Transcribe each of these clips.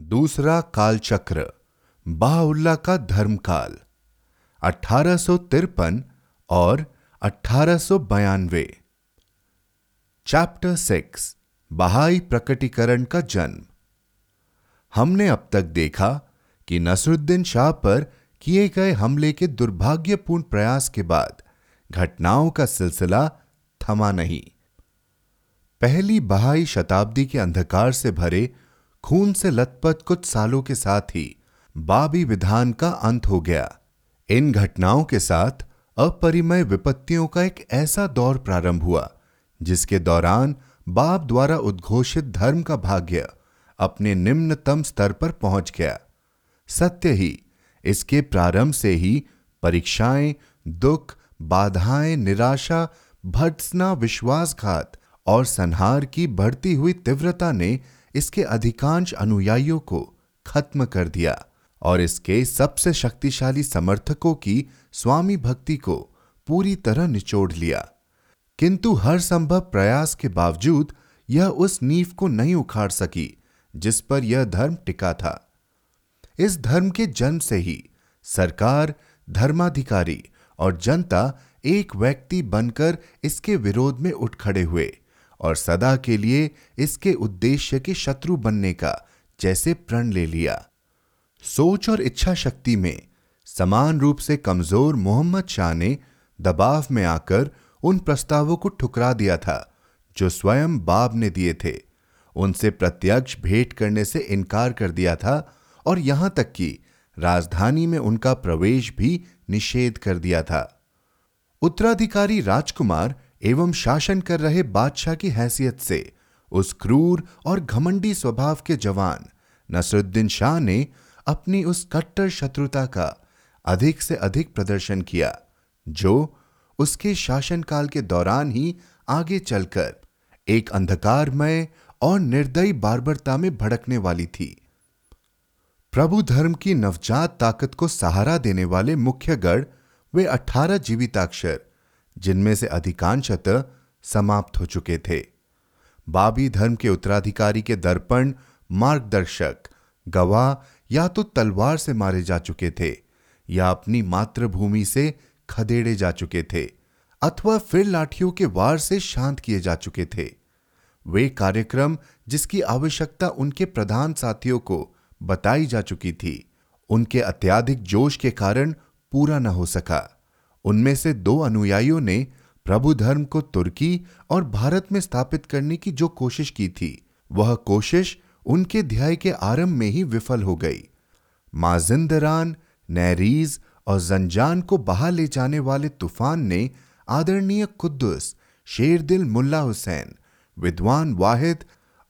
दूसरा कालचक्र, बाहुल्ला का धर्मकाल, अठारह और अठारह चैप्टर सिक्स बहाई प्रकटीकरण का जन्म। हमने अब तक देखा कि नसरुद्दीन शाह पर किए गए हमले के दुर्भाग्यपूर्ण प्रयास के बाद घटनाओं का सिलसिला थमा नहीं। पहली बहाई शताब्दी के अंधकार से भरे खून से लथपथ कुछ सालों के साथ ही बाबी विधान का अंत हो गया। इन घटनाओं के साथ अपरिमय विपत्तियों का एक ऐसा दौर प्रारंभ हुआ, जिसके दौरान बाब द्वारा उद्घोषित धर्म का भाग्य अपने निम्नतम स्तर पर पहुँच गया। सत्य ही, इसके प्रारंभ से ही परीक्षाएँ, दुख, बाधाएँ, निराशा, भर्त्सना, विश्वासघात और संहार की बढ़ती हुई तीव्रता ने इसके अधिकांश अनुयायियों को खत्म कर दिया और इसके सबसे शक्तिशाली समर्थकों की स्वामी भक्ति को पूरी तरह निचोड़ लिया। किंतु हर संभव प्रयास के बावजूद यह उस नींव को नहीं उखाड़ सकी, जिस पर यह धर्म टिका था। इस धर्म के जन्म से ही सरकार, धर्माधिकारी और जनता एक व्यक्ति बनकर इसके विरोध में उठ खड़े हुए। और सदा के लिए इसके उद्देश्य के शत्रु बनने का जैसे प्रण ले लिया। सोच और इच्छा शक्ति में समान रूप से कमज़ोर मोहम्मद शाह ने दबाव में आकर उन प्रस्तावों को ठुकरा दिया था, जो स्वयं बाब ने दिए थे। उनसे प्रत्यक्ष भेंट करने से इनकार कर दिया था और यहाँ तक कि राजधानी में उनका प्रवेश भी निषेध कर दिया था। उत्तराधिकारी राजकुमार एवं शासन कर रहे बादशाह की हैसियत से, उस क्रूर और घमंडी स्वभाव के जवान नसरुद्दीन शाह ने अपनी उस कट्टर शत्रुता का अधिक से अधिक प्रदर्शन किया, जो उसके शासनकाल के दौरान ही आगे चलकर एक अंधकारमय और निर्दयी बार्बरता में भड़कने वाली थी। प्रभु धर्म की नवजात ताकत को सहारा देने वाले मुख्य गढ़ वे अठारह जीविताक्षर जिनमें से अधिकांशतः समाप्त हो चुके थे। बाबी धर्म के उत्तराधिकारी के दर्पण, मार्गदर्शक, गवाह या तो तलवार से मारे जा चुके थे या अपनी मातृभूमि से खदेड़े जा चुके थे अथवा फिर लाठियों के वार से शांत किए जा चुके थे। वे कार्यक्रम जिसकी आवश्यकता उनके प्रधान साथियों को बताई जा चुकी थी, उनके अत्याधिक जोश के कारण पूरा न हो सका। उनमें से दो अनुयायियों ने प्रभु धर्म को तुर्की और भारत में स्थापित करने की जो कोशिश की थी, वह कोशिश उनके ध्याय के आरंभ में ही विफल हो गई। माजिंदरान, नैरीज और जंजान को बहा ले जाने वाले तूफ़ान ने आदरणीय कुद्दुस, शेरदिल मुल्ला हुसैन, विद्वान वाहिद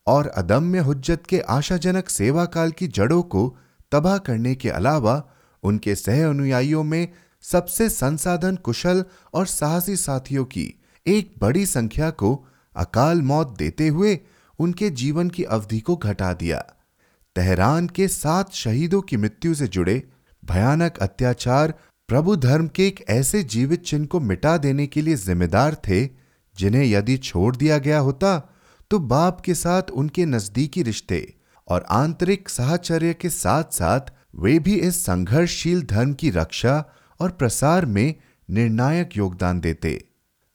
और अदम्य हुज्जत के आशाजनक सेवा काल की जड़ों को तबाह करने के अलावा उनके सह अनुयायियों में सबसे संसाधन कुशल और साहसी साथियों की एक बड़ी संख्या को अकाल मौत देते हुए उनके जीवन की अवधि को घटा दिया। तेहरान के सात शहीदों की मृत्यु से जुड़े भयानक अत्याचार प्रभु धर्म के एक ऐसे जीवित चिन्ह को मिटा देने के लिए जिम्मेदार थे, जिन्हें यदि छोड़ दिया गया होता तो बाप के साथ उनके नजदीकी रिश्ते और आंतरिक साहचर्य के साथ साथ वे भी इस संघर्षशील धर्म की रक्षा और प्रसार में निर्णायक योगदान देते।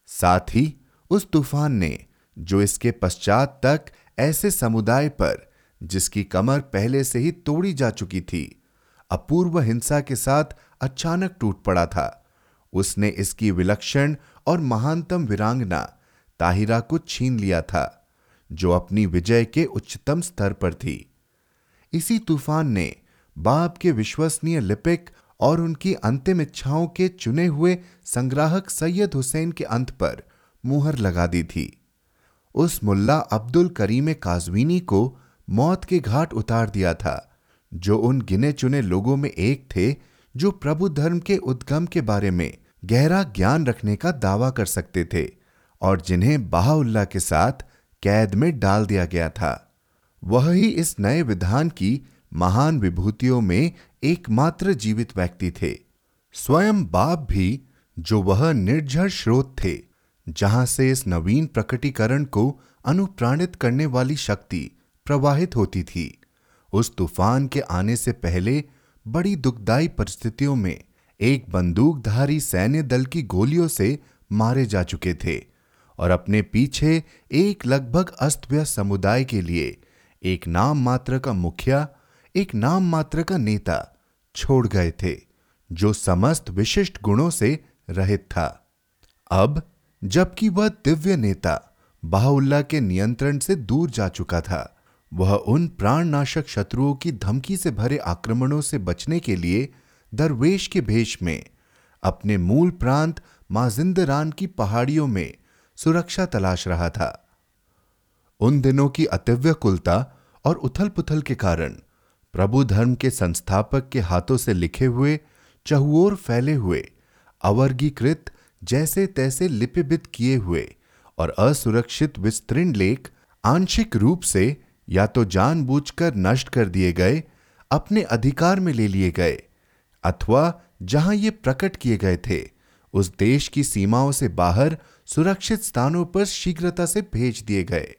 साथ ही उस तूफ़ान ने, जो इसके पश्चात तक ऐसे समुदाय पर, जिसकी कमर पहले से ही तोड़ी जा चुकी थी, अपूर्व हिंसा के साथ अचानक टूट पड़ा था। उसने इसकी विलक्षण और महानतम वीरांगना, ताहिरा को छीन लिया था, जो अपनी विजय के उच्चतम स्तर पर थी। इसी तूफ़ान ने बाप के विश्वसनीय लिपिक और उनकी अंतिम इच्छाओं के चुने हुए संग्राहक सैयद हुसैन के अंत पर मुहर लगा दी थी। उस मुल्ला अब्दुल करीम काजवीनी को मौत के घाट उतार दिया था, जो उन गिने चुने लोगों में एक थे जो प्रभु धर्म के उद्गम के बारे में गहरा ज्ञान रखने का दावा कर सकते थे और जिन्हें बाहुल्ला के साथ कैद में डाल दिया गया था। वह ही इस नए विधान की महान विभूतियों में एकमात्र जीवित व्यक्ति थे। स्वयं बाप भी, जो वह निर्जर स्रोत थे, जहाँ से इस नवीन प्रकटीकरण को अनुप्राणित करने वाली शक्ति प्रवाहित होती थी, उस तूफ़ान के आने से पहले बड़ी दुखदायी परिस्थितियों में एक बंदूकधारी सैन्य दल की गोलियों से मारे जा चुके थे और अपने पीछे एक लगभग अस्त व्यस्त समुदाय के लिए एक नाम मात्र का मुखिया, एक नाम मात्र का नेता छोड़ गए थे, जो समस्त विशिष्ट गुणों से रहित था। अब, जबकि वह दिव्य नेता, बाहुल्ला के नियंत्रण से दूर जा चुका था, वह उन प्राणनाशक शत्रुओं की धमकी से भरे आक्रमणों से बचने के लिए दरवेश के भेष में, अपने मूल प्रांत माजिंदरान की पहाड़ियों में सुरक्षा तलाश रहा था। उन दिनों की अतिव्य कुलता और उथल पुथल के कारण प्रभु धर्म के संस्थापक के हाथों से लिखे हुए, चहुओर फैले हुए, अवर्गीकृत जैसे तैसे लिपिबित किए हुए और असुरक्षित विस्तृण लेख आंशिक रूप से या तो जानबूझकर नष्ट कर दिए गए, अपने अधिकार में ले लिए गए अथवा जहाँ ये प्रकट किए गए थे, उस देश की सीमाओं से बाहर सुरक्षित स्थानों पर शीघ्रता से भेज दिए गए।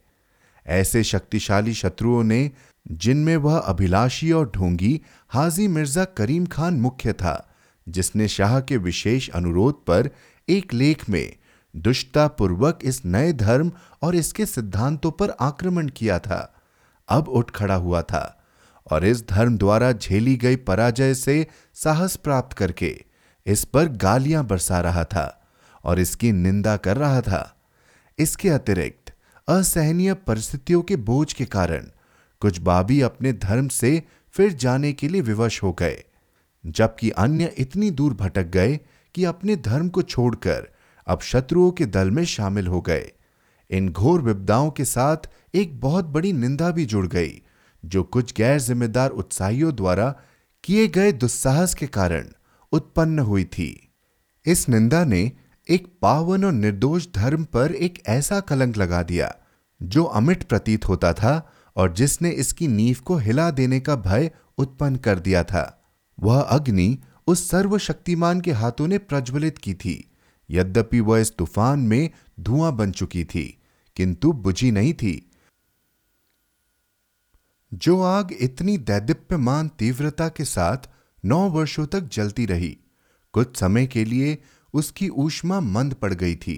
ऐसे शक्तिशाली शत्रुओं ने जिनमें वह अभिलाषी और ढोंगी हाजी मिर्ज़ा करीम खान मुख्य था, जिसने शाह के विशेष अनुरोध पर एक लेख में दुष्टतापूर्वक इस नए धर्म और इसके सिद्धांतों पर आक्रमण किया था। अब उठ खड़ा हुआ था और इस धर्म द्वारा झेली गई पराजय से साहस प्राप्त करके इस पर गालियाँ बरसा रहा था और इसकी निंदा कर रहा था। इसके अतिरिक्त असहनीय परिस्थितियों के बोझ के कारण कुछ बाबी अपने धर्म से फिर जाने के लिए विवश हो गए, जबकि अन्य इतनी दूर भटक गए कि अपने धर्म को छोड़कर अब शत्रुओं के दल में शामिल हो गए। इन घोर विपदाओं के साथ एक बहुत बड़ी निंदा भी जुड़ गई, जो कुछ गैर जिम्मेदार उत्साहियों द्वारा किए गए दुस्साहस के कारण उत्पन्न हुई थी। इस निंदा ने एक पावन और निर्दोष धर्म पर एक ऐसा कलंक लगा दिया, जो अमिट प्रतीत होता था और जिसने इसकी नींव को हिला देने का भय उत्पन्न कर दिया था, वह अग्नि उस सर्वशक्तिमान के हाथों ने प्रज्वलित की थी। यद्यपि वह इस तूफ़ान में धुआँ बन चुकी थी, किंतु बुझी नहीं थी। जो आग इतनी दैदिप्यमान तीव्रता के साथ नौ वर्षों तक जलती रही, कुछ समय के लिए उसकी ऊष्मा मंद पड़ गई थी,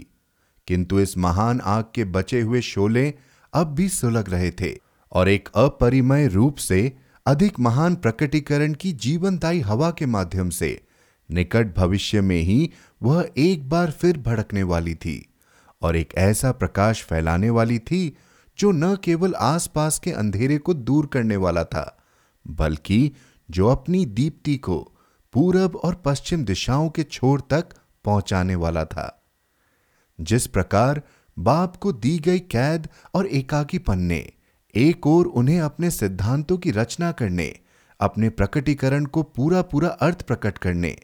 किंतु इस महान आग के बचे हुए शोले अब भी सुलग रहे थे। और एक अपरिमय रूप से अधिक महान प्रकटीकरण की जीवनदायी हवा के माध्यम से, निकट भविष्य में ही वह एक बार फिर भड़कने वाली थी और एक ऐसा प्रकाश फैलाने वाली थी जो न केवल आसपास के अंधेरे को दूर करने वाला था, बल्कि जो अपनी दीप्ति को पूरब और पश्चिम दिशाओं के छोर तक पहुँचाने वाला था। जिस प्रकार बाप को दी गई कैद और एकाकीपन ने एक और उन्हें अपने सिद्धांतों की रचना करने, अपने प्रकटीकरण को पूरा पूरा अर्थ प्रकट करने,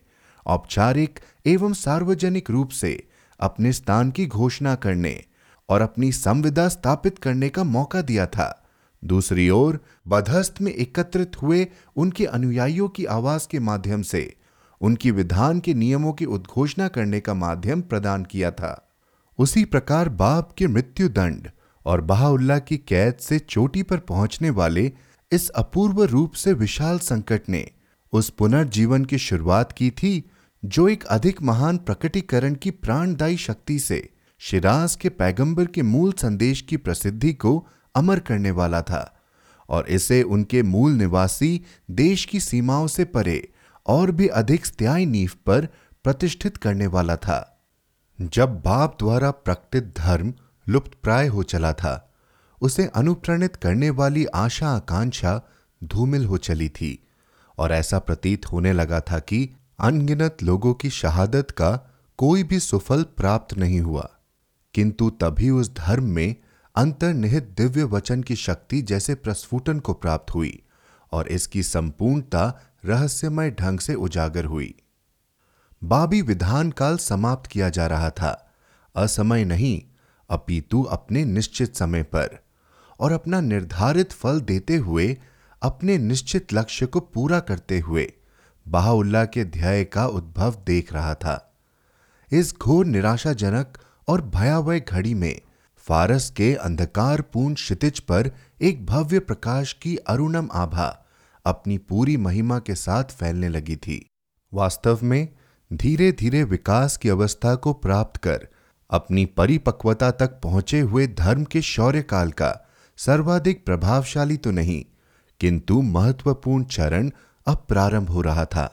औपचारिक एवं सार्वजनिक रूप से अपने स्थान की घोषणा करने और अपनी संविदा स्थापित करने का मौका दिया था। दूसरी ओर, बधस्त में एकत्रित हुए उनके अनुयायियों की आवाज़ के माध्यम से उनकी विधान के नियमों की उद्घोषणा करने का माध्यम प्रदान किया था। उसी प्रकार बाप के मृत्यु दंड और बहाउल्ला की कैद से चोटी पर पहुँचने वाले इस अपूर्व रूप से विशाल संकट ने उस पुनर्जीवन की शुरुआत की थी, जो एक अधिक महान प्रकटीकरण की प्राणदायी शक्ति से शिराज के पैगंबर के मूल संदेश की प्रसिद्धि को अमर करने वाला था और इसे उनके मूल निवासी देश की सीमाओं से परे और भी अधिक स्थायी नींव पर प्रतिष्ठित करने वाला था। जब बाप द्वारा प्रकटित धर्म लुप्त प्राय हो चला था। उसे अनुप्रणित करने वाली आशा आकांक्षा धूमिल हो चली थी और ऐसा प्रतीत होने लगा था कि अनगिनत लोगों की शहादत का कोई भी सुफल प्राप्त नहीं हुआ। किंतु तभी उस धर्म में अंतर्निहित दिव्य वचन की शक्ति जैसे प्रस्फुटन को प्राप्त हुई और इसकी संपूर्णता रहस्यमय ढंग से उजागर हुई। बाबी विधान काल समाप्त किया जा रहा था। असमय नहीं अपितु अपने निश्चित समय पर और अपना निर्धारित फल देते हुए अपने निश्चित लक्ष्य को पूरा करते हुए बाहुल्ला के ध्यय का उद्भव देख रहा था। इस घोर निराशाजनक और भयावह घड़ी में फारस के अंधकारपूर्ण क्षितिज पर एक भव्य प्रकाश की अरुणम आभा अपनी पूरी महिमा के साथ फैलने लगी थी। वास्तव में धीरे धीरे विकास की अवस्था को प्राप्त कर अपनी परिपक्वता तक पहुँचे हुए धर्म के शौर्य काल का सर्वाधिक प्रभावशाली तो नहीं, किंतु महत्वपूर्ण चरण अब प्रारंभ हो रहा था।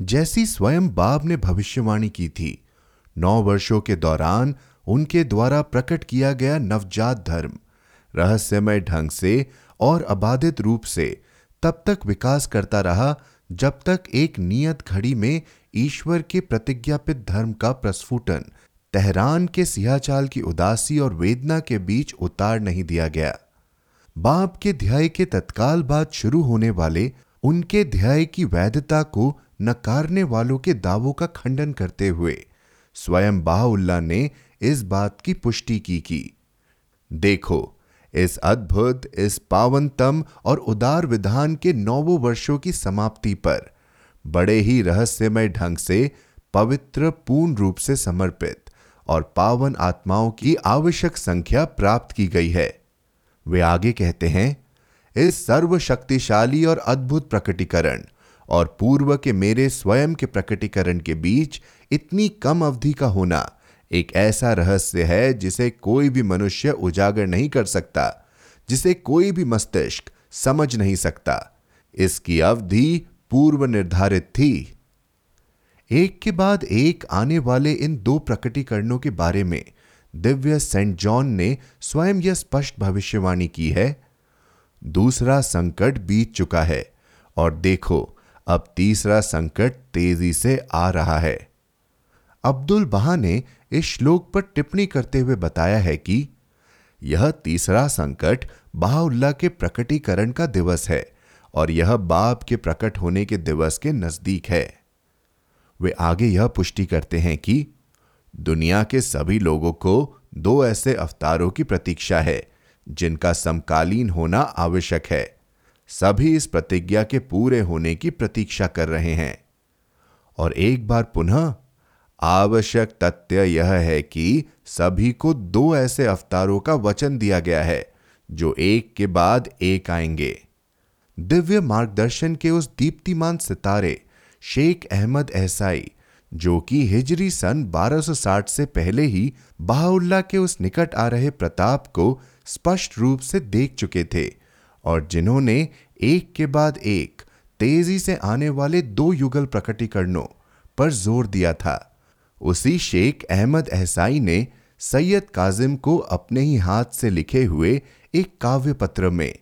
जैसी स्वयं बाब ने भविष्यवाणी की थी, नौ वर्षों के दौरान उनके द्वारा प्रकट किया गया नवजात धर्म, रहस्यमय ढंग से और अबाधित रूप से तब तक विकास करता रहा जब तक एक नियत घड़ी में ईश्वर के प्रतिज्ञापित धर्म का प्रस्फुटन तेहरान के सियाचाल की उदासी और वेदना के बीच उतार नहीं दिया गया। बाप के ध्याय के तत्काल बाद शुरू होने वाले उनके ध्याय की वैधता को नकारने वालों के दावों का खंडन करते हुए स्वयं बाहुल्ला ने इस बात की पुष्टि की कि, देखो, इस अद्भुत, इस पावनतम और उदार विधान के नौवों वर्षों की समाप्ति पर बड़े ही रहस्यमय ढंग से पवित्र पूर्ण रूप से समर्पित। और पावन आत्माओं की आवश्यक संख्या प्राप्त की गई है। वे आगे कहते हैं, इस सर्वशक्तिशाली और अद्भुत प्रकटीकरण और पूर्व के मेरे स्वयं के प्रकटीकरण के बीच इतनी कम अवधि का होना एक ऐसा रहस्य है जिसे कोई भी मनुष्य उजागर नहीं कर सकता, जिसे कोई भी मस्तिष्क समझ नहीं सकता। इसकी अवधि पूर्व निर्धारित थी। एक के बाद एक आने वाले इन दो प्रकटीकरणों के बारे में दिव्य सेंट जॉन ने स्वयं यह स्पष्ट भविष्यवाणी की है। दूसरा संकट बीत चुका है और देखो, अब तीसरा संकट तेज़ी से आ रहा है। अब्दुल बहा ने इस श्लोक पर टिप्पणी करते हुए बताया है कि यह तीसरा संकट बाहुल्ला के प्रकटीकरण का दिवस है और यह बाप के प्रकट होने के दिवस के नज़दीक है। वे आगे यह पुष्टि करते हैं कि दुनिया के सभी लोगों को दो ऐसे अवतारों की प्रतीक्षा है, जिनका समकालीन होना आवश्यक है। सभी इस प्रतिज्ञा के पूरे होने की प्रतीक्षा कर रहे हैं। और एक बार पुनः, आवश्यक तथ्य यह है कि सभी को दो ऐसे अवतारों का वचन दिया गया है, जो एक के बाद एक आएँगे। दिव्य मार्गदर्शन के उस दीप्तिमान सितारे शेख अहमद एहसाई जो कि हिजरी सन 1260 से पहले ही बाहुल्ला के उस निकट आ रहे प्रताप को स्पष्ट रूप से देख चुके थे और जिन्होंने एक के बाद एक तेज़ी से आने वाले दो युगल प्रकटीकरणों पर ज़ोर दिया था। उसी शेख अहमद एहसाई ने सैयद काजिम को अपने ही हाथ से लिखे हुए एक काव्य पत्र में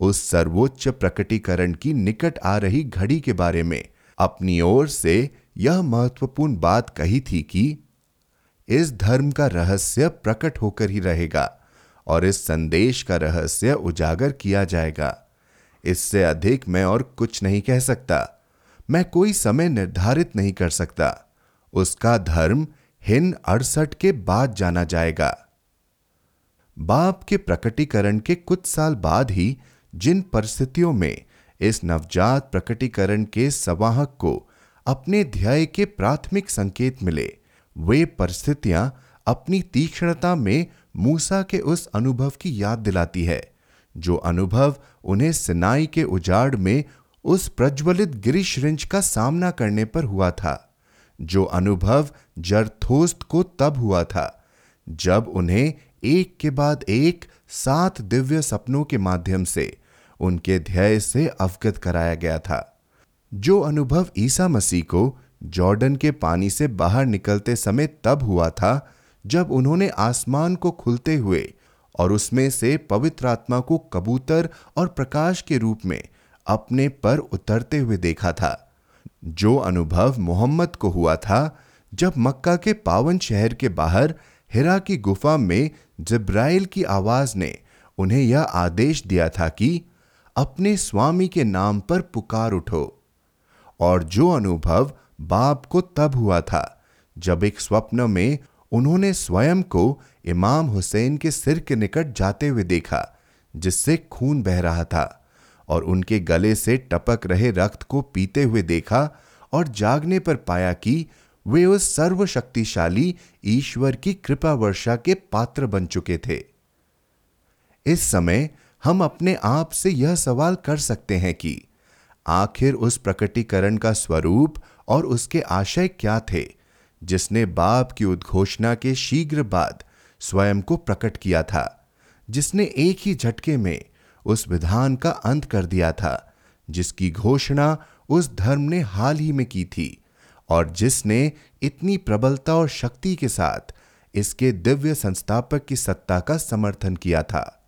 उस सर्वोच्च प्रकटीकरण की निकट आ रही घड़ी के बारे में अपनी ओर से यह महत्वपूर्ण बात कही थी कि इस धर्म का रहस्य प्रकट होकर ही रहेगा और इस संदेश का रहस्य उजागर किया जाएगा। इससे अधिक मैं और कुछ नहीं कह सकता। मैं कोई समय निर्धारित नहीं कर सकता। उसका धर्म हिन अड़सठ के बाद जाना जाएगा। बाप के प्रकटीकरण के कुछ साल बाद ही जिन परिस्थितियों में इस नवजात प्रकटीकरण के सवाहक को अपने ध्याय के प्राथमिक संकेत मिले। वे परिस्थितियाँ अपनी तीक्ष्णता में मूसा के उस अनुभव की याद दिलाती है, जो अनुभव उन्हें सिनाई के उजाड़ में उस प्रज्वलित गिरिश का सामना करने पर हुआ था, जो अनुभव जरथोस्त को तब हुआ था, जब उन्हें एक के बाद एक सात दिव्य सपनों के माध्यम से उनके ध्येय से अवगत कराया गया था। जो अनुभव ईसा मसीह को जॉर्डन के पानी से बाहर निकलते समय तब हुआ था, जब उन्होंने आसमान को खुलते हुए और उसमें से पवित्र आत्मा को कबूतर और प्रकाश के रूप में अपने पर उतरते हुए देखा था। जो अनुभव मोहम्मद को हुआ था, जब मक्का के पावन शहर के बाहर हिरा की गुफा में जिब्राइल की आवाज़ ने उन्हें यह आदेश दिया था कि अपने स्वामी के नाम पर पुकार उठो। और जो अनुभव बाप को तब हुआ था, जब एक स्वप्न में उन्होंने स्वयं को इमाम हुसैन के सिर के निकट जाते हुए देखा, जिससे खून बह रहा था, और उनके गले से टपक रहे रक्त को पीते हुए देखा और जागने पर पाया कि वे उस सर्वशक्तिशाली ईश्वर की कृपा वर्षा के पात्र बन चुके थे। इस समय हम अपने आप से यह सवाल कर सकते हैं कि, आखिर उस प्रकटीकरण का स्वरूप और उसके आशय क्या थे, जिसने बाप की उद्घोषणा के शीघ्र बाद स्वयं को प्रकट किया था, जिसने एक ही झटके में उस विधान का अंत कर दिया था, जिसकी घोषणा उस धर्म ने हाल ही में की थी, और जिसने इतनी प्रबलता और शक्ति के साथ इसके दिव्य संस्थापक की सत्ता का समर्थन किया था।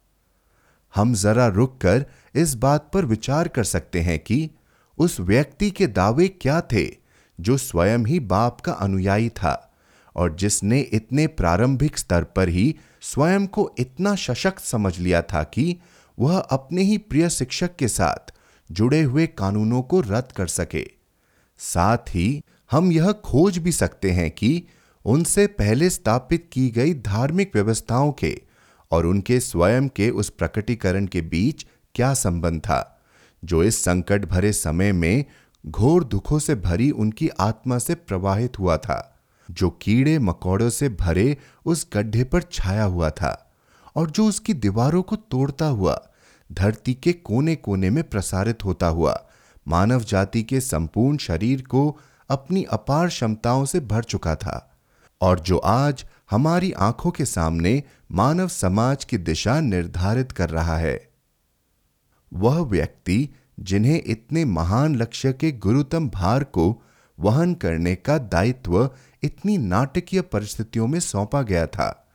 हम जरा रुककर इस बात पर विचार कर सकते हैं कि उस व्यक्ति के दावे क्या थे जो स्वयं ही बाप का अनुयायी था और जिसने इतने प्रारंभिक स्तर पर ही स्वयं को इतना सशक्त समझ लिया था कि वह अपने ही प्रिय शिक्षक के साथ जुड़े हुए कानूनों को रद्द कर सके। साथ ही हम यह खोज भी सकते हैं कि उनसे पहले स्थापित की गई धार्मिक व्यवस्थाओं के और उनके स्वयं के उस प्रकटीकरण के बीच क्या संबंध था? जो इस संकट भरे समय में घोर दुखों से भरी उनकी आत्मा से प्रवाहित हुआ था, जो कीड़े मकोड़ों से भरे उस गड्ढे पर छाया हुआ था और जो उसकी दीवारों को तोड़ता हुआ, धरती के कोने कोने में प्रसारित होता हुआ, मानव जाति के संपूर्ण शरीर को अपनी अपार क्षमताओं से भर चुका था। और जो आज हमारी आँखों के सामने मानव समाज की दिशा निर्धारित कर रहा है। वह व्यक्ति जिन्हें इतने महान लक्ष्य के गुरुतम भार को वहन करने का दायित्व इतनी नाटकीय परिस्थितियों में सौंपा गया था,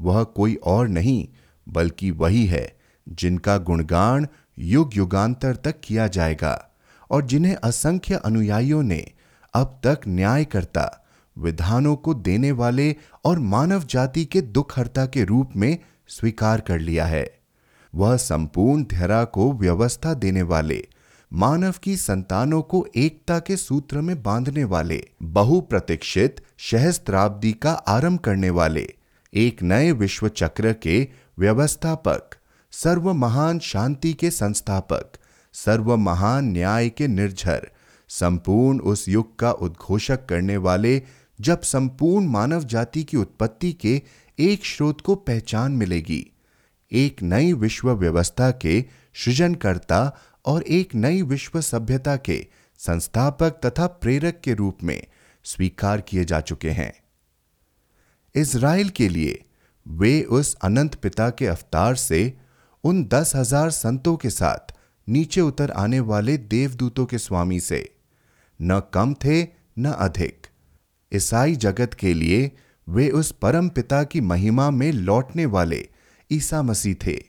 वह कोई और नहीं, बल्कि वही है जिनका गुणगान युग युगांतर तक किया जाएगा और जिन्हें असंख्य अनुयायियों ने अब तक न्यायकर्ता विधानों को देने वाले और मानव जाति के दुखहर्ता के रूप में स्वीकार कर लिया है। वह संपूर्ण धरा को व्यवस्था देने वाले, मानव की संतानों को एकता के सूत्र में बांधने वाले, बहुप्रतीक्षित सहस्त्राब्दी का आरंभ करने वाले, एक नए विश्व चक्र के व्यवस्थापक सर्व महान शांति के संस्थापक सर्व महान न्याय के निर्झर, संपूर्ण उस युग का उद्घोषक करने वाले जब संपूर्ण मानव जाति की उत्पत्ति के एक स्रोत को पहचान मिलेगी, एक नई विश्व व्यवस्था के सृजनकर्ता और एक नई विश्व सभ्यता के संस्थापक तथा प्रेरक के रूप में स्वीकार किए जा चुके हैं। इज़राइल के लिए वे उस अनंत पिता के अवतार से उन दस हज़ार संतों के साथ नीचे उतर आने वाले देवदूतों के स्वामी से, न कम थे, न अधिक। ईसाई जगत के लिए वे उस परम पिता की महिमा में लौटने वाले ईसा मसीह थे।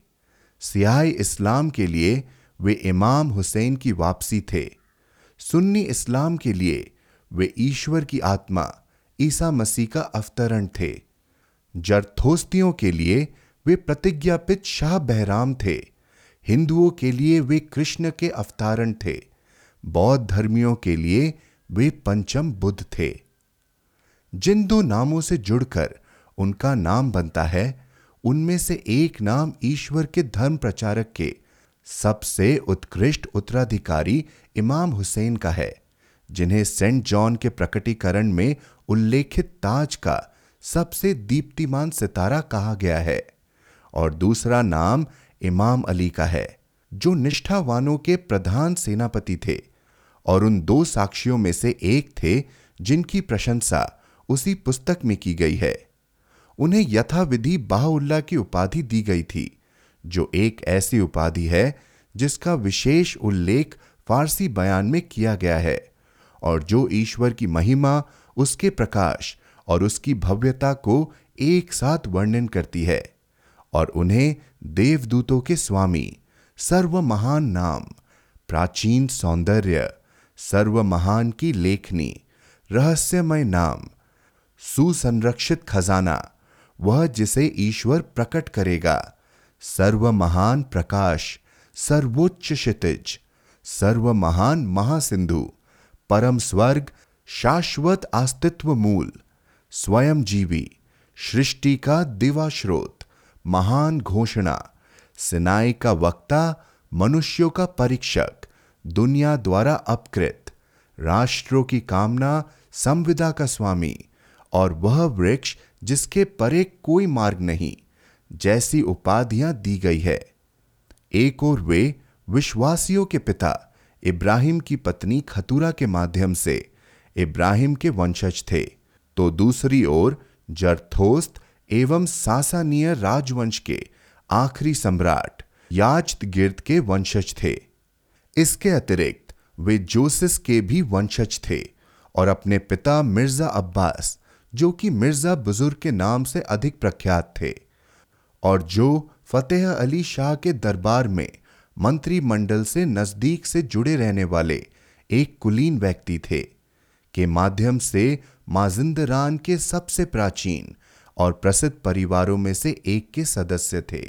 सियाही इस्लाम के लिए वे इमाम हुसैन की वापसी थे। सुन्नी इस्लाम के लिए वे ईश्वर की आत्मा, ईसा मसीह का अवतरण थे। जरथोस्तियों के लिए वे प्रतिज्ञापित शाह बहराम थे। हिंदुओं के लिए वे कृष्ण के अवतारण थे। बौद्ध धर्मियों के लिए वे पंचम बुद्ध थे। जिन दो नामों से जुड़कर उनका नाम बनता है, उनमें से एक नाम ईश्वर के धर्म प्रचारक के सबसे उत्कृष्ट उत्तराधिकारी इमाम हुसैन का है, जिन्हें सेंट जॉन के प्रकटीकरण में उल्लेखित ताज का सबसे दीप्तिमान सितारा कहा गया है। और दूसरा नाम इमाम अली का है, जो निष्ठावानों के प्रधान सेनापति थे और उन दो साक्षियों में से एक थे जिनकी प्रशंसा उसी पुस्तक में की गई है। उन्हें यथाविधि बाहुल्ला की उपाधि दी गई थी, जो एक ऐसी उपाधि है, जिसका विशेष उल्लेख फारसी बयान में किया गया है, और जो ईश्वर की महिमा, उसके प्रकाश और उसकी भव्यता को एक साथ वर्णन करती है, और उन्हें देवदूतों के स्वामी सर्व महान नाम, प्राचीन सौंदर्य सर्व महान की लेखनी, रहस्यमय नाम सुसंरक्षित खजाना, वह जिसे ईश्वर प्रकट करेगा। सर्व महान प्रकाश, सर्वोच्च क्षितिज सर्व महान महासिंधु, परम स्वर्ग, शाश्वत अस्तित्व मूल स्वयं जीवी सृष्टि का दिवा स्रोत, महान घोषणा, सिनाई का वक्ता, मनुष्यों का परीक्षक, दुनिया द्वारा अपकृत, राष्ट्रों की कामना, संविदा का स्वामी। और वह वृक्ष जिसके परे कोई मार्ग नहीं, जैसी उपाधियाँ दी गई है। एक और वे विश्वासियों के पिता, इब्राहिम की पत्नी खतूरा के माध्यम से इब्राहिम के वंशज थे तो दूसरी ओर जरथोस्त एवं सासानीय राजवंश के आखिरी सम्राट याचत गिर्द के वंशज थे। इसके अतिरिक्त वे जोसिस के भी वंशज थे और अपने पिता मिर्ज़ा अब्बास जो कि मिर्ज़ा बुज़ुर्ग के नाम से अधिक प्रख्यात थे और जो फतेह अली शाह के दरबार में मंत्रिमंडल से नज़दीक से जुड़े रहने वाले एक कुलीन व्यक्ति थे, के माध्यम से माजिंदरान के सबसे प्राचीन और प्रसिद्ध परिवारों में से एक के सदस्य थे।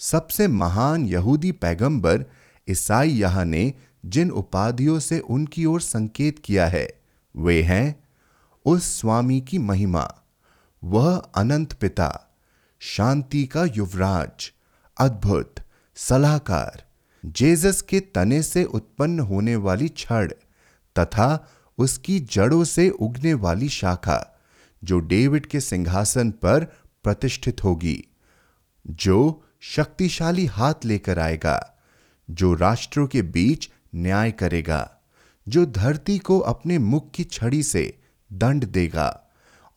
सबसे महान यहूदी पैगंबर ईसाई यहाँ ने जिन उपाधियों से उनकी ओर संकेत किया है, वे हैं उस स्वामी की महिमा। वह अनंत पिता, शांति का युवराज, अद्भुत, सलाहकार, जेजस के तने से उत्पन्न होने वाली छड़ तथा उसकी जड़ों से उगने वाली शाखा, जो डेविड के सिंहासन पर प्रतिष्ठित होगी, जो शक्तिशाली हाथ लेकर आएगा, जो राष्ट्रों के बीच न्याय करेगा, जो धरती को अपने मुख की छड़ी से दंड देगा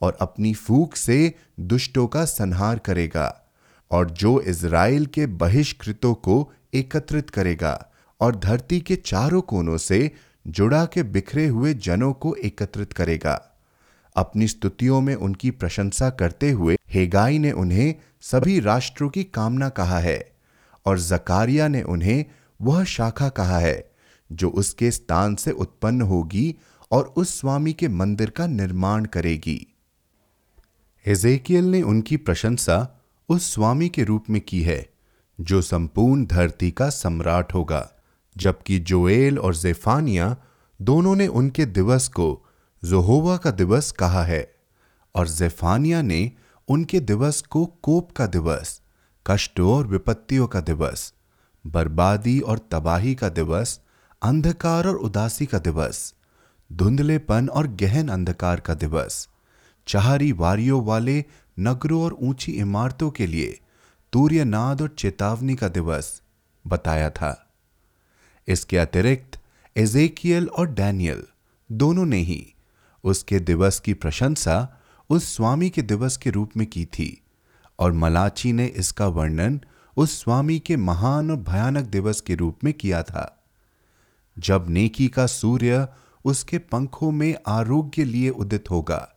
और अपनी फूक से दुष्टों का संहार करेगा और जो इज़राइल के बहिष्कृतों को एकत्रित करेगा और धरती के चारों कोनों से जुड़ा के बिखरे हुए जनों को एकत्रित करेगा। अपनी स्तुतियों में उनकी प्रशंसा करते हुए हेगाई ने उन्हें सभी राष्ट्रों की कामना कहा है और जकारिया ने उन्हें वह शाखा कहा है जो उसके स्थान से उत्पन्न होगी और उस स्वामी के मंदिर का निर्माण करेगी। एजेकियल ने उनकी प्रशंसा उस स्वामी के रूप में की है, जो संपूर्ण धरती का सम्राट होगा, जबकि जोएल और जेफानिया दोनों ने उनके दिवस को जोहोवा का दिवस कहा है, और जेफानिया ने उनके दिवस को कोप का दिवस, कष्टों और विपत्तियों का दिवस, बर्बादी और तबाही का दिवस, अंधकार और उदासी का दिवस धुंधलेपन और गहन अंधकार का दिवस। चारी वारियों वाले नगरों और ऊँची इमारतों के लिए तूर्यनाद और चेतावनी का दिवस बताया था। इसके अतिरिक्त एजेकियल और डैनियल दोनों ने ही उसके दिवस की प्रशंसा उस स्वामी के दिवस के रूप में की थी और मलाची ने इसका वर्णन उस स्वामी के महान और भयानक दिवस के रूप में किया था। जब नेकी का सूर्य उसके पंखों में आरोग्य लिए उदित होगा।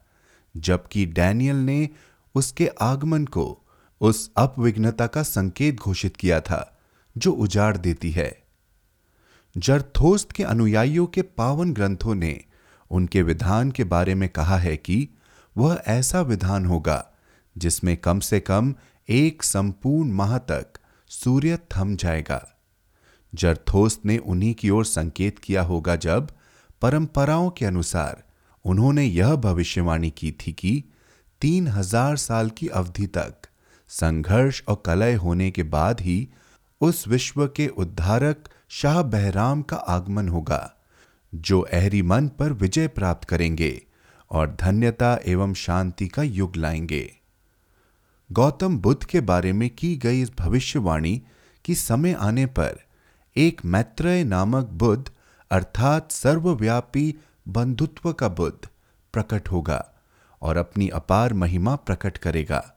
जबकि डैनियल ने उसके आगमन को उस अपविघ्नता का संकेत घोषित किया था, जो उजाड़ देती है। जरथोस्त के अनुयायियों के पावन ग्रंथों ने उनके विधान के बारे में कहा है कि वह ऐसा विधान होगा, जिसमें कम से कम एक संपूर्ण माह तक सूर्य थम जाएगा। जरथोस्त ने उन्हीं की ओर संकेत किया होगा जब परंपराओं के अनुसार उन्होंने यह भविष्यवाणी की थी कि तीन हज़ार साल की अवधि तक संघर्ष और कलय होने के बाद ही उस विश्व के उद्धारक शाह बहराम का आगमन होगा, जो अहरी मन पर विजय प्राप्त करेंगे और धन्यता एवं शांति का युग लाएँगे। गौतम बुद्ध के बारे में की गई इस भविष्यवाणी की समय आने पर एक मैत्रेय नामक बुद्ध अर्थात सर्वव्यापी बंधुत्व का बुद्ध प्रकट होगा और अपनी अपार महिमा प्रकट करेगा।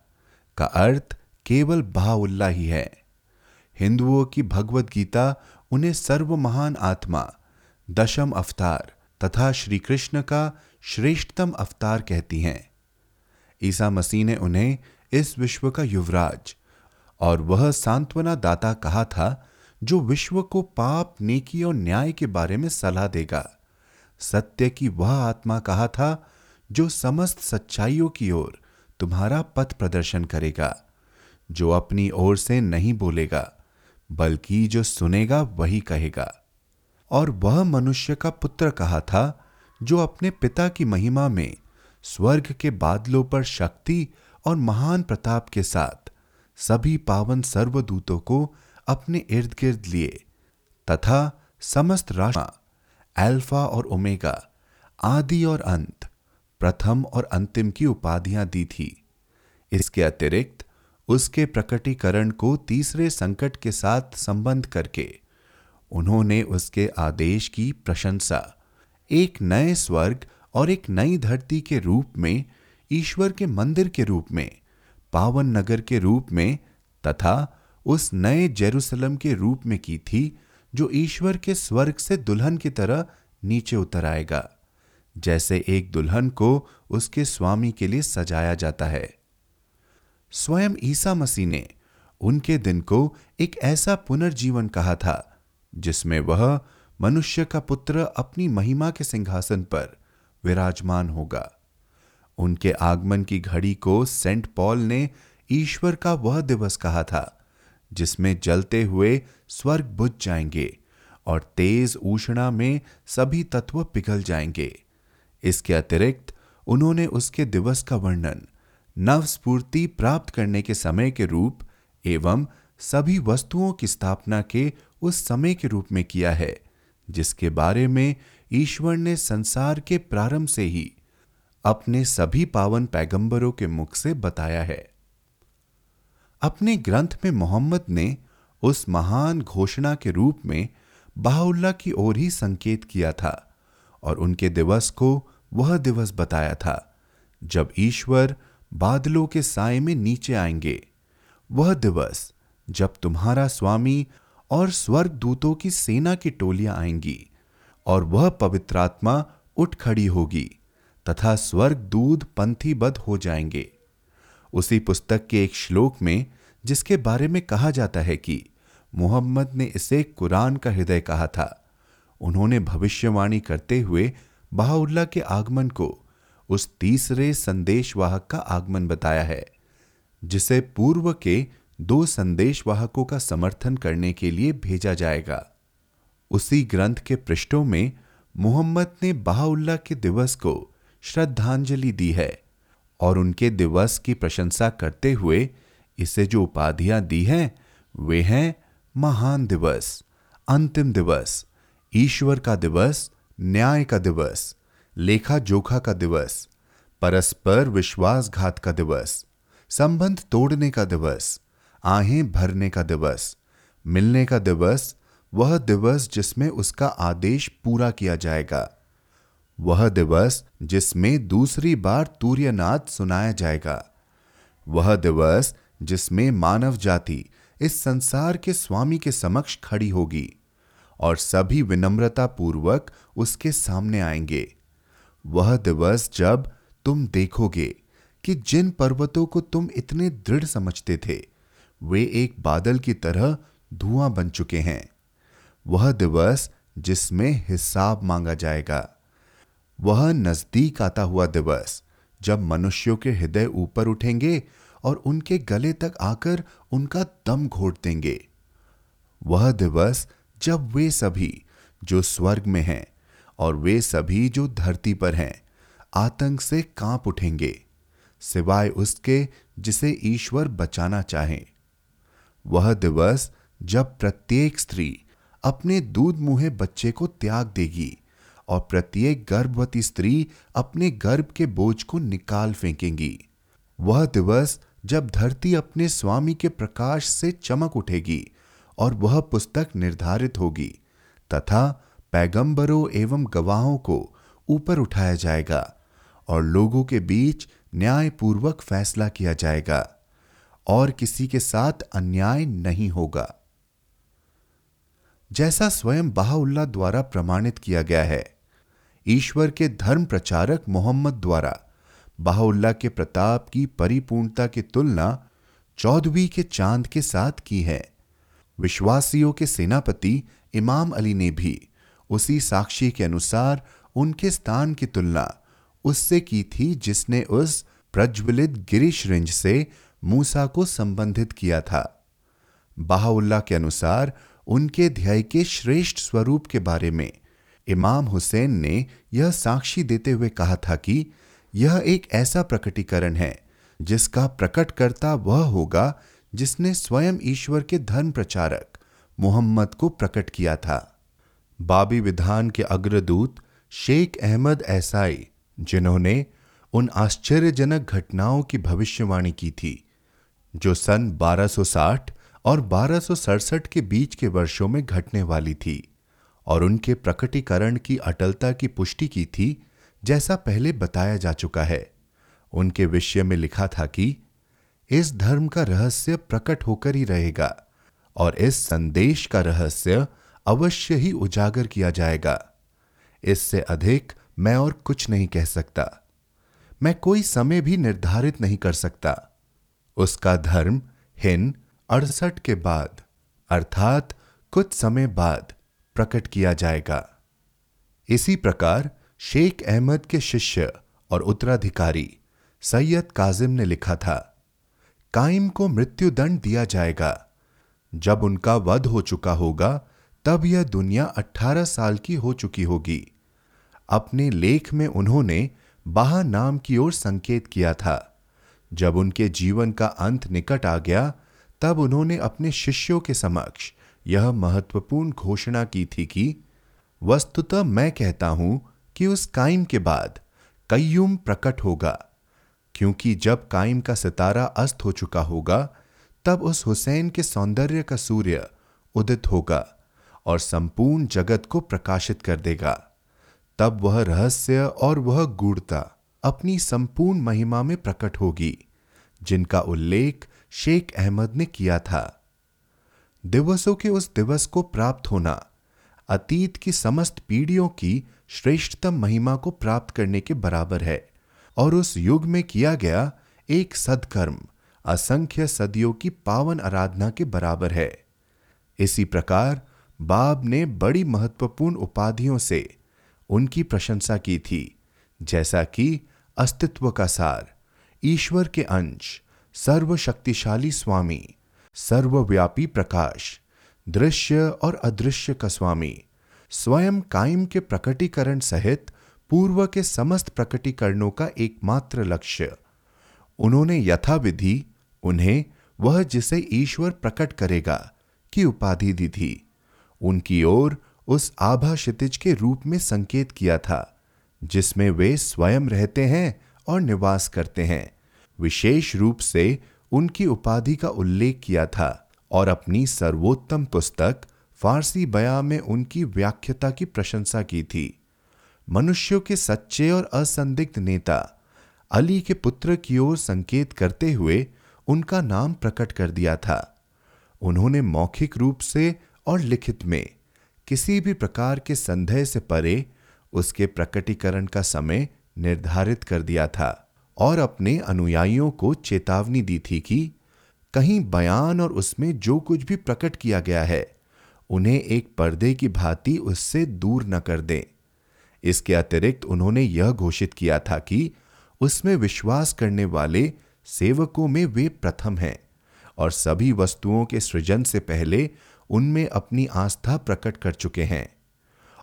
का अर्थ केवल बाहुल्ला ही है। हिंदुओं की भगवत गीता उन्हें सर्व महान आत्मा, दशम अवतार तथा श्री कृष्ण का श्रेष्ठतम अवतार कहती हैं। ईसा मसीह ने उन्हें इस विश्व का युवराज और वह सांत्वना दाता कहा था जो विश्व को पाप, नेकी और न्याय के बारे में सलाह देगा। सत्य की वह आत्मा कहा था, जो समस्त सच्चाइयों की ओर तुम्हारा पथ प्रदर्शन करेगा, जो अपनी ओर से नहीं बोलेगा, बल्कि जो सुनेगा वही कहेगा। और वह मनुष्य का पुत्र कहा था, जो अपने पिता की महिमा में स्वर्ग के बादलों पर शक्ति और महान प्रताप के साथ सभी पावन सर्वदूतों को अपने इर्द गिर्द लिए, तथा समस्त राशा अल्फ़ा और ओमेगा, आदि और अंत, प्रथम और अंतिम की उपाधियाँ दी थी। इसके अतिरिक्त उसके प्रकटीकरण को तीसरे संकट के साथ संबंध करके उन्होंने उसके आदेश की प्रशंसा, एक नए स्वर्ग और एक नई धरती के रूप में, ईश्वर के मंदिर के रूप में, पावन नगर के रूप में, तथा उस नए जेरूसलम के रूप में की थी, जो ईश्वर के स्वर्ग से दुल्हन की तरह नीचे उतर आएगा, जैसे एक दुल्हन को उसके स्वामी के लिए सजाया जाता है। स्वयं ईसा मसीह ने उनके दिन को एक ऐसा पुनर्जीवन कहा था, जिसमें वह मनुष्य का पुत्र अपनी महिमा के सिंहासन पर विराजमान होगा। उनके आगमन की घड़ी को सेंट पॉल ने ईश्वर का वह दिवस कहा था जिसमें जलते हुए स्वर्ग बुझ जाएँगे और तेज ऊषणा में सभी तत्व पिघल जाएँगे। इसके अतिरिक्त उन्होंने उसके दिवस का वर्णन नवस्फूर्ति प्राप्त करने के समय के रूप एवं सभी वस्तुओं की स्थापना के उस समय के रूप में किया है, जिसके बारे में ईश्वर ने संसार के प्रारंभ से ही अपने सभी पावन पैगंबरों के मुख से बताया है। अपने ग्रंथ में मोहम्मद ने उस महान घोषणा के रूप में बाहुल्ला की ओर ही संकेत किया था और उनके दिवस को वह दिवस बताया था। जब ईश्वर बादलों के साय में नीचे आएँगे, वह दिवस जब तुम्हारा स्वामी और स्वर्ग दूतों की सेना की टोलियाँ आएँगी और वह पवित्रात्मा उठ खड़ी होगी, तथा स्वर्ग दूध पंथीबद्ध हो जाएँगे। उसी पुस्तक के एक श्लोक में, जिसके बारे में कहा जाता है कि मोहम्मद ने इसे कुरान का हृदय कहा था। उन्होंने भविष्यवाणी करते हुए बहाउल्ला के आगमन को उस तीसरे संदेशवाहक का आगमन बताया है, जिसे पूर्व के दो संदेशवाहकों का समर्थन करने के लिए भेजा जाएगा। उसी ग्रंथ के पृष्ठों में मोहम्मद ने बहाउल्ला के दिवस को श्रद्धांजलि दी है। और उनके दिवस की प्रशंसा करते हुए इसे जो उपाधियाँ दी हैं, वे हैं महान दिवस, अंतिम दिवस, ईश्वर का दिवस, न्याय का दिवस लेखा जोखा का दिवस, परस्पर विश्वासघात का दिवस, संबंध तोड़ने का दिवस, आहें भरने का दिवस, मिलने का दिवस, वह दिवस जिसमें उसका आदेश पूरा किया जाएगा। वह दिवस जिसमें दूसरी बार तूर्यनाद सुनाया जाएगा। वह दिवस जिसमें मानव जाति इस संसार के स्वामी के समक्ष खड़ी होगी और सभी विनम्रता पूर्वक उसके सामने आएँगे। वह दिवस जब तुम देखोगे कि जिन पर्वतों को तुम इतने दृढ़ समझते थे, वे एक बादल की तरह धुआँ बन चुके हैं। वह दिवस जिसमें हिसाब मांगा जाएगा। वह नज़दीक आता हुआ दिवस, जब मनुष्यों के हृदय ऊपर उठेंगे और उनके गले तक आकर उनका दम घोट देंगे। वह दिवस जब वे सभी जो स्वर्ग में हैं और वे सभी जो धरती पर हैं, आतंक से काँप उठेंगे, सिवाय उसके जिसे ईश्वर बचाना चाहे। वह दिवस जब प्रत्येक स्त्री अपने दूध मुहे बच्चे को त्याग देगी और प्रत्येक गर्भवती स्त्री अपने गर्भ के बोझ को निकाल फेंकेंगी। वह दिवस जब धरती अपने स्वामी के प्रकाश से चमक उठेगी और वह पुस्तक निर्धारित होगी, तथा पैगंबरों एवं गवाहों को ऊपर उठाया जाएगा और लोगों के बीच न्यायपूर्वक फैसला किया जाएगा और किसी के साथ अन्याय नहीं होगा। जैसा स्वयं बाहुल्ला द्वारा प्रमाणित किया गया है ईश्वर के धर्म प्रचारक मोहम्मद द्वारा, बाहुल्ला के प्रताप की परिपूर्णता की तुलना चौदहवीं के चाँद के साथ की है। विश्वासियों के सेनापति इमाम अली ने भी उसी साक्षी के अनुसार उनके स्थान की तुलना उससे की थी जिसने उस प्रज्वलित गिरीश रिंज से मूसा को संबंधित किया था। बाहुल्ला के अनुसार उनके ध्याय के श्रेष्ठ स्वरूप के बारे में इमाम हुसैन ने यह साक्षी देते हुए कहा था कि यह एक ऐसा प्रकटीकरण है, जिसका प्रकटकर्ता वह होगा जिसने स्वयं ईश्वर के धर्म प्रचारक मोहम्मद को प्रकट किया था। बाबी विधान के अग्रदूत शेख अहमद ऐसाई, जिन्होंने उन आश्चर्यजनक घटनाओं की भविष्यवाणी की थी, जो सन 1260 और बारह के बीच के वर्षों में घटने वाली थी। और उनके प्रकटीकरण की अटलता की पुष्टि की थी, जैसा पहले बताया जा चुका है। उनके विषय में लिखा था कि, इस धर्म का रहस्य प्रकट होकर ही रहेगा और इस संदेश का रहस्य अवश्य ही उजागर किया जाएगा। इससे अधिक मैं और कुछ नहीं कह सकता। मैं कोई समय भी निर्धारित नहीं कर सकता। उसका धर्म हिन अड़सठ के बाद, अर्थात कुछ समय बाद प्रकट किया जाएगा। इसी प्रकार शेख अहमद के शिष्य और उत्तराधिकारी सैयद काजिम ने लिखा था काइम को मृत्युदंड दिया जाएगा। जब उनका वध हो चुका होगा, तब यह दुनिया 18 साल की हो चुकी होगी। अपने लेख में उन्होंने बाहा नाम की ओर संकेत किया था। जब उनके जीवन का अंत निकट आ गया, तब उन्होंने अपने शिष्यों के समक्ष यह महत्वपूर्ण घोषणा की थी कि वस्तुतः मैं कहता हूँ कि उस काइम के बाद कईयुम प्रकट होगा, क्योंकि जब काइम का सितारा अस्त हो चुका होगा, तब उस हुसैन के सौंदर्य का सूर्य उदित होगा और संपूर्ण जगत को प्रकाशित कर देगा। तब वह रहस्य और वह गूढ़ता अपनी संपूर्ण महिमा में प्रकट होगी, जिनका उल्लेख शेख अहमद ने किया था। दिवसों के उस दिवस को प्राप्त होना, अतीत की समस्त पीढ़ियों की श्रेष्ठतम महिमा को प्राप्त करने के बराबर है, और उस युग में किया गया एक सदकर्म, असंख्य सदियों की पावन आराधना के बराबर है। इसी प्रकार बाब ने बड़ी महत्वपूर्ण उपाधियों से उनकी प्रशंसा की थी, जैसा कि अस्तित्व का सार, ईश्वर के अंश, सर्वशक्तिशाली स्वामी सर्वव्यापी प्रकाश, दृश्य और अदृश्य का स्वामी, स्वयं कायम के प्रकटीकरण सहित पूर्व के समस्त प्रकटीकरणों का एकमात्र लक्ष्य। उन्होंने यथाविधि, उन्हें वह जिसे ईश्वर प्रकट करेगा, की उपाधि दी थी। उनकी ओर उस आभा क्षितिज के रूप में संकेत किया था, जिसमें वे स्वयं रहते हैं और निवास करते हैं। विशेष रूप से उनकी उपाधि का उल्लेख किया था और अपनी सर्वोत्तम पुस्तक फारसी बया में उनकी व्याख्यता की प्रशंसा की थी। मनुष्यों के सच्चे और असंदिग्ध नेता अली के पुत्र की ओर संकेत करते हुए उनका नाम प्रकट कर दिया था। उन्होंने मौखिक रूप से और लिखित में किसी भी प्रकार के संदेह से परे उसके प्रकटीकरण का समय निर्धारित कर दिया था। और अपने अनुयायियों को चेतावनी दी थी कि कहीं बयान और उसमें जो कुछ भी प्रकट किया गया है, उन्हें एक पर्दे की भांति उससे दूर न कर दें। इसके अतिरिक्त उन्होंने यह घोषित किया था कि उसमें विश्वास करने वाले सेवकों में वे प्रथम हैं और सभी वस्तुओं के सृजन से पहले उनमें अपनी आस्था प्रकट कर चुके हैं।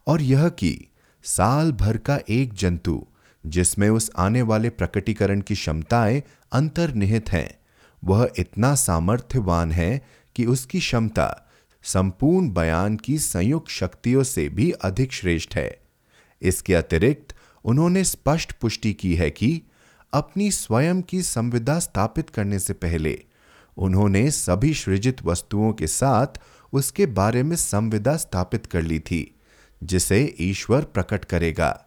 और यह कि साल भर का एक जंतु जिसमें उस आने वाले प्रकटीकरण की क्षमताएँ अंतर्निहित हैं, वह इतना सामर्थ्यवान है कि उसकी क्षमता संपूर्ण बयान की संयुक्त शक्तियों से भी अधिक श्रेष्ठ है। इसके अतिरिक्त उन्होंने स्पष्ट पुष्टि की है कि अपनी स्वयं की संविदा स्थापित करने से पहले उन्होंने सभी सृजित वस्तुओं के साथ उसके बारे में संविदा स्थापित कर ली थी, जिसे ईश्वर प्रकट करेगा।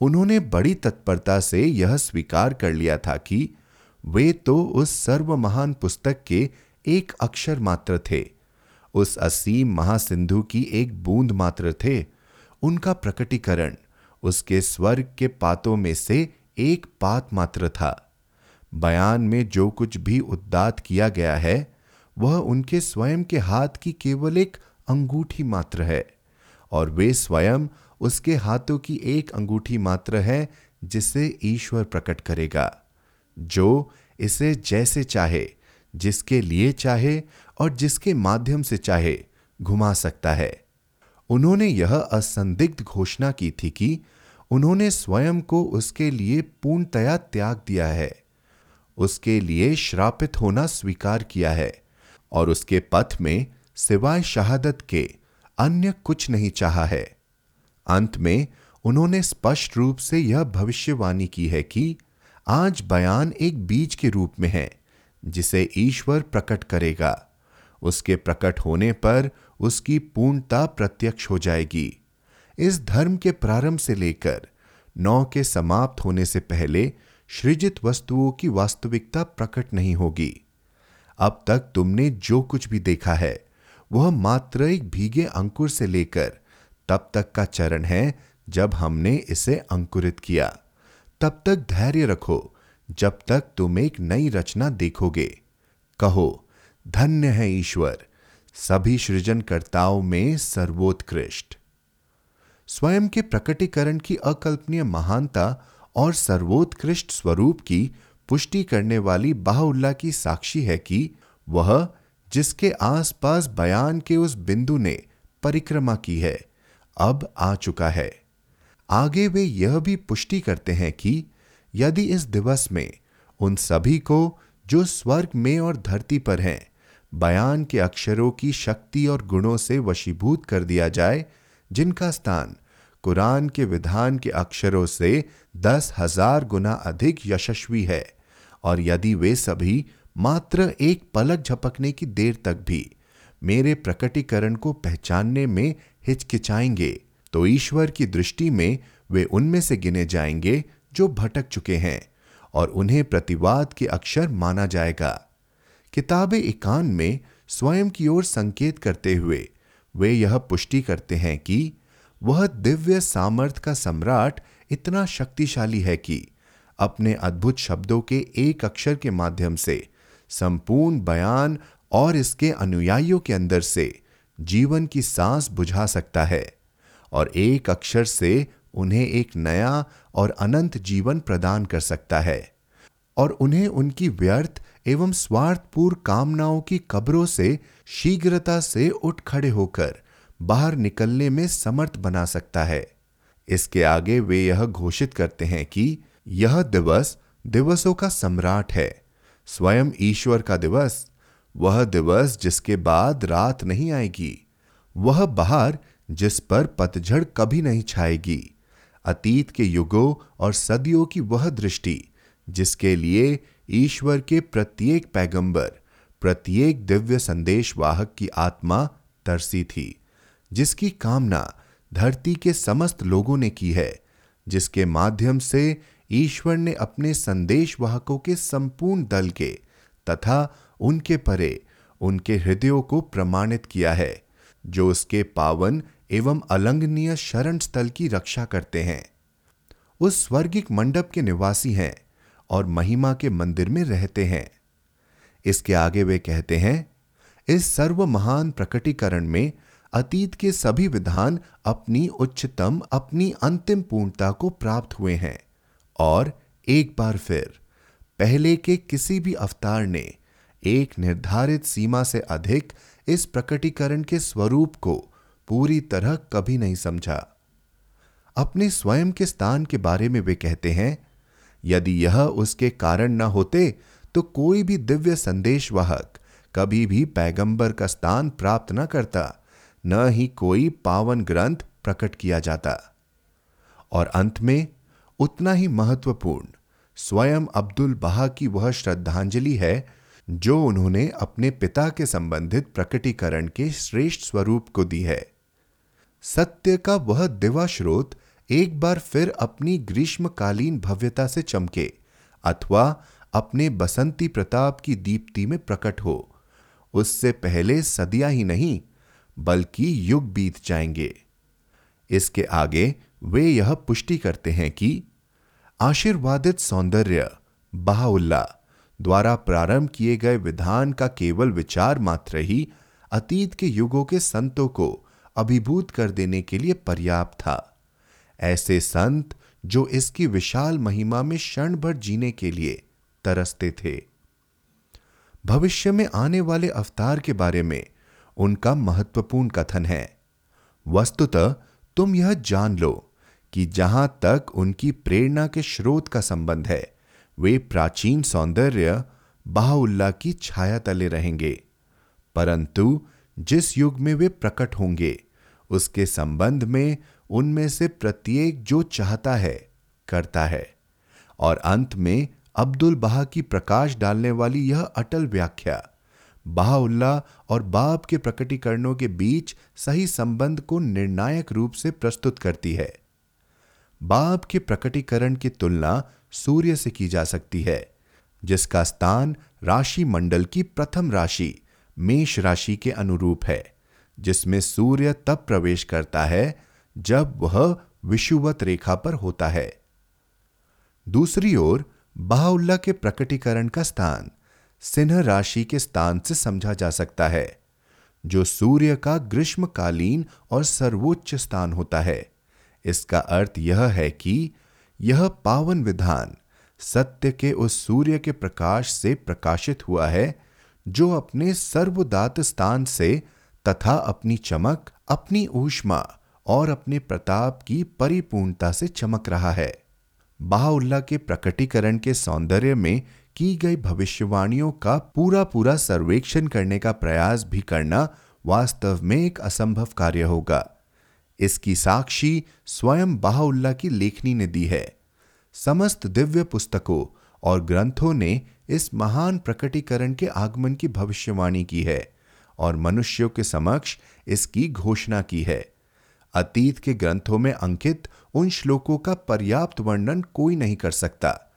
उन्होंने बड़ी तत्परता से यह स्वीकार कर लिया था कि वे तो उस सर्व महान पुस्तक के एक अक्षर मात्र थे। उस असीम महासिंधु की एक बूंद मात्र थे। उनका प्रकटीकरण, उसके स्वर्ग के पातों में से एक पात मात्र था। बयान में जो कुछ भी उद्दात किया गया है, वह उनके स्वयं के हाथ की केवल एक अंगूठी मात्र है। और वे स्वयं उसके हाथों की एक अंगूठी मात्र है, जिसे ईश्वर प्रकट करेगा। जो इसे जैसे चाहे, जिसके लिए चाहे और जिसके माध्यम से चाहे, घुमा सकता है। उन्होंने यह असंदिग्ध घोषणा की थी कि उन्होंने स्वयं को उसके लिए पूर्णतया त्याग दिया है। उसके लिए श्रापित होना स्वीकार किया है और उसके पथ में सिवाय शहादत के अन्य कुछ नहीं चाहा है। अंत में उन्होंने स्पष्ट रूप से यह भविष्यवाणी की है कि आज बयान एक बीज के रूप में है, जिसे ईश्वर प्रकट करेगा। उसके प्रकट होने पर उसकी पूर्णता प्रत्यक्ष हो जाएगी। इस धर्म के प्रारंभ से लेकर नौ के समाप्त होने से पहले सृजित वस्तुओं की वास्तविकता प्रकट नहीं होगी। अब तक तुमने जो कुछ भी देखा है, वह मात्र एक भीगे अंकुर से लेकर तब तक का चरण है जब हमने इसे अंकुरित किया। तब तक धैर्य रखो, जब तक तुम एक नई रचना देखोगे। कहो, धन्य है ईश्वर, सभी सृजनकर्ताओं में सर्वोत्कृष्ट। स्वयं के प्रकटीकरण की अकल्पनीय महानता और सर्वोत्कृष्ट स्वरूप की पुष्टि करने वाली बाहुल्ला की साक्षी है कि वह जिसके आसपास बयान के उस बिंदु ने परिक्रमा की है। अब आ चुका है। आगे वे यह भी पुष्टि करते हैं कि यदि इस दिवस में उन सभी को जो स्वर्ग में और धरती पर हैं, बयान के अक्षरों की शक्ति और गुणों से वशीभूत कर दिया जाए, जिनका स्थान कुरान के विधान के अक्षरों से दस हज़ार गुना अधिक यशस्वी है, और यदि वे सभी मात्र एक पलक झपकने की देर तक भी मेरे प्रकटीकरण को पहचानने में हिचकिचाएँगे। तो ईश्वर की दृष्टि में वे उनमें से गिने जाएँगे जो भटक चुके हैं, और उन्हें प्रतिवाद के अक्षर माना जाएगा। किताब इकान में स्वयं की ओर संकेत करते हुए वे यह पुष्टि करते हैं कि वह दिव्य सामर्थ का सम्राट इतना शक्तिशाली है कि अपने अद्भुत शब्दों के एक अक्षर के माध्यम से, संपूर्ण बयान और इसके अनुयायियों के अंदर से जीवन की सांस बुझा सकता है और एक अक्षर से उन्हें एक नया और अनंत जीवन प्रदान कर सकता है और उन्हें उनकी व्यर्थ एवं स्वार्थपूर्ण कामनाओं की कब्रों से, शीघ्रता से उठ खड़े होकर बाहर निकलने में समर्थ बना सकता है। इसके आगे वे यह घोषित करते हैं कि यह दिवस दिवसों का सम्राट है। स्वयं ईश्वर का दिवस वह दिवस जिसके बाद रात नहीं आएगी। वह बाहर जिस पर पतझड़ कभी नहीं छाएगी। अतीत के युगों और सदियों की वह दृष्टि, जिसके लिए ईश्वर के प्रत्येक पैगंबर, प्रत्येक दिव्य संदेश वाहक की आत्मा तरसी थी, जिसकी कामना धरती के समस्त लोगों ने की है, जिसके माध्यम से ईश्वर ने अपने संदेश वाहकों के संपूर्ण दल के तथा उनके परे उनके हृदयों को प्रमाणित किया है, जो उसके पावन एवं अलंघनीय शरण स्थल की रक्षा करते हैं। उस स्वर्गिक मंडप के निवासी हैं और महिमा के मंदिर में रहते हैं। इसके आगे वे कहते हैं, इस सर्व महान प्रकटीकरण में अतीत के सभी विधान अपनी उच्चतम, अपनी अंतिम पूर्णता को प्राप्त हुए हैं। और एक बार फिर, पहले के किसी भी अवतार ने एक निर्धारित सीमा से अधिक इस प्रकटीकरण के स्वरूप को पूरी तरह कभी नहीं समझा। अपने स्वयं के स्थान के बारे में वे कहते हैं, यदि यह उसके कारण न होते तो कोई भी दिव्य संदेशवाहक कभी भी पैगंबर का स्थान प्राप्त न करता, न ही कोई पावन ग्रंथ प्रकट किया जाता। और अंत में, उतना ही महत्वपूर्ण, स्वयं अब्दुल बहा की वह श्रद्धांजलि है जो उन्होंने अपने पिता के संबंधित प्रकटीकरण के श्रेष्ठ स्वरूप को दी है। सत्य का वह दिवा स्रोत एक बार फिर अपनी ग्रीष्मकालीन भव्यता से चमके, अथवा अपने बसंती प्रताप की दीप्ति में प्रकट हो। उससे पहले सदियाँ ही नहीं, बल्कि युग बीत जाएँगे। इसके आगे वे यह पुष्टि करते हैं कि आशीर्वादित सौंदर्य, बाहुल्ला द्वारा प्रारंभ किए गए विधान का केवल विचार मात्र ही अतीत के युगों के संतों को अभिभूत कर देने के लिए पर्याप्त था। ऐसे संत जो इसकी विशाल महिमा में क्षण भर जीने के लिए तरसते थे। भविष्य में आने वाले अवतार के बारे में उनका महत्वपूर्ण कथन है। वस्तुतः तुम यह जान लो कि जहाँ तक उनकी प्रेरणा के स्रोत का संबंध है वे प्राचीन सौंदर्य बाहुल्ला की छाया तले रहेंगे। परंतु जिस युग में वे प्रकट होंगे, उसके संबंध में उनमें से प्रत्येक जो चाहता है, करता है। और अंत में अब्दुल बहा की प्रकाश डालने वाली यह अटल व्याख्या बहाउल्लाह और बाब के प्रकटीकरणों के बीच सही संबंध को निर्णायक रूप से प्रस्तुत करती है। बाब के प्रकटीकरण की तुलना सूर्य से की जा सकती है, जिसका स्थान राशि मंडल की प्रथम राशि, मेष राशि के अनुरूप है, जिसमें सूर्य तब प्रवेश करता है, जब वह विषुवत रेखा पर होता है। दूसरी ओर बाहुल्ला के प्रकटीकरण का स्थान सिन्ह राशि के स्थान से समझा जा सकता है, जो सूर्य का ग्रीष्मकालीन और सर्वोच्च स्थान होता है। इसका अर्थ यह है कि यह पावन विधान सत्य के उस सूर्य के प्रकाश से प्रकाशित हुआ है, जो अपने सर्वदात स्थान से तथा अपनी चमक, अपनी ऊष्मा और अपने प्रताप की परिपूर्णता से चमक रहा है। बाहुल्ला के प्रकटीकरण के सौंदर्य में की गई भविष्यवाणियों का पूरा पूरा सर्वेक्षण करने का प्रयास भी करना वास्तव में एक असंभव कार्य होगा। इसकी साक्षी स्वयं बाहुल्ला की लेखनी ने दी है। समस्त दिव्य पुस्तकों और ग्रंथों ने इस महान प्रकटीकरण के आगमन की भविष्यवाणी की है और मनुष्यों के समक्ष इसकी घोषणा की है। अतीत के ग्रंथों में अंकित उन श्लोकों का पर्याप्त वर्णन कोई नहीं कर सकता,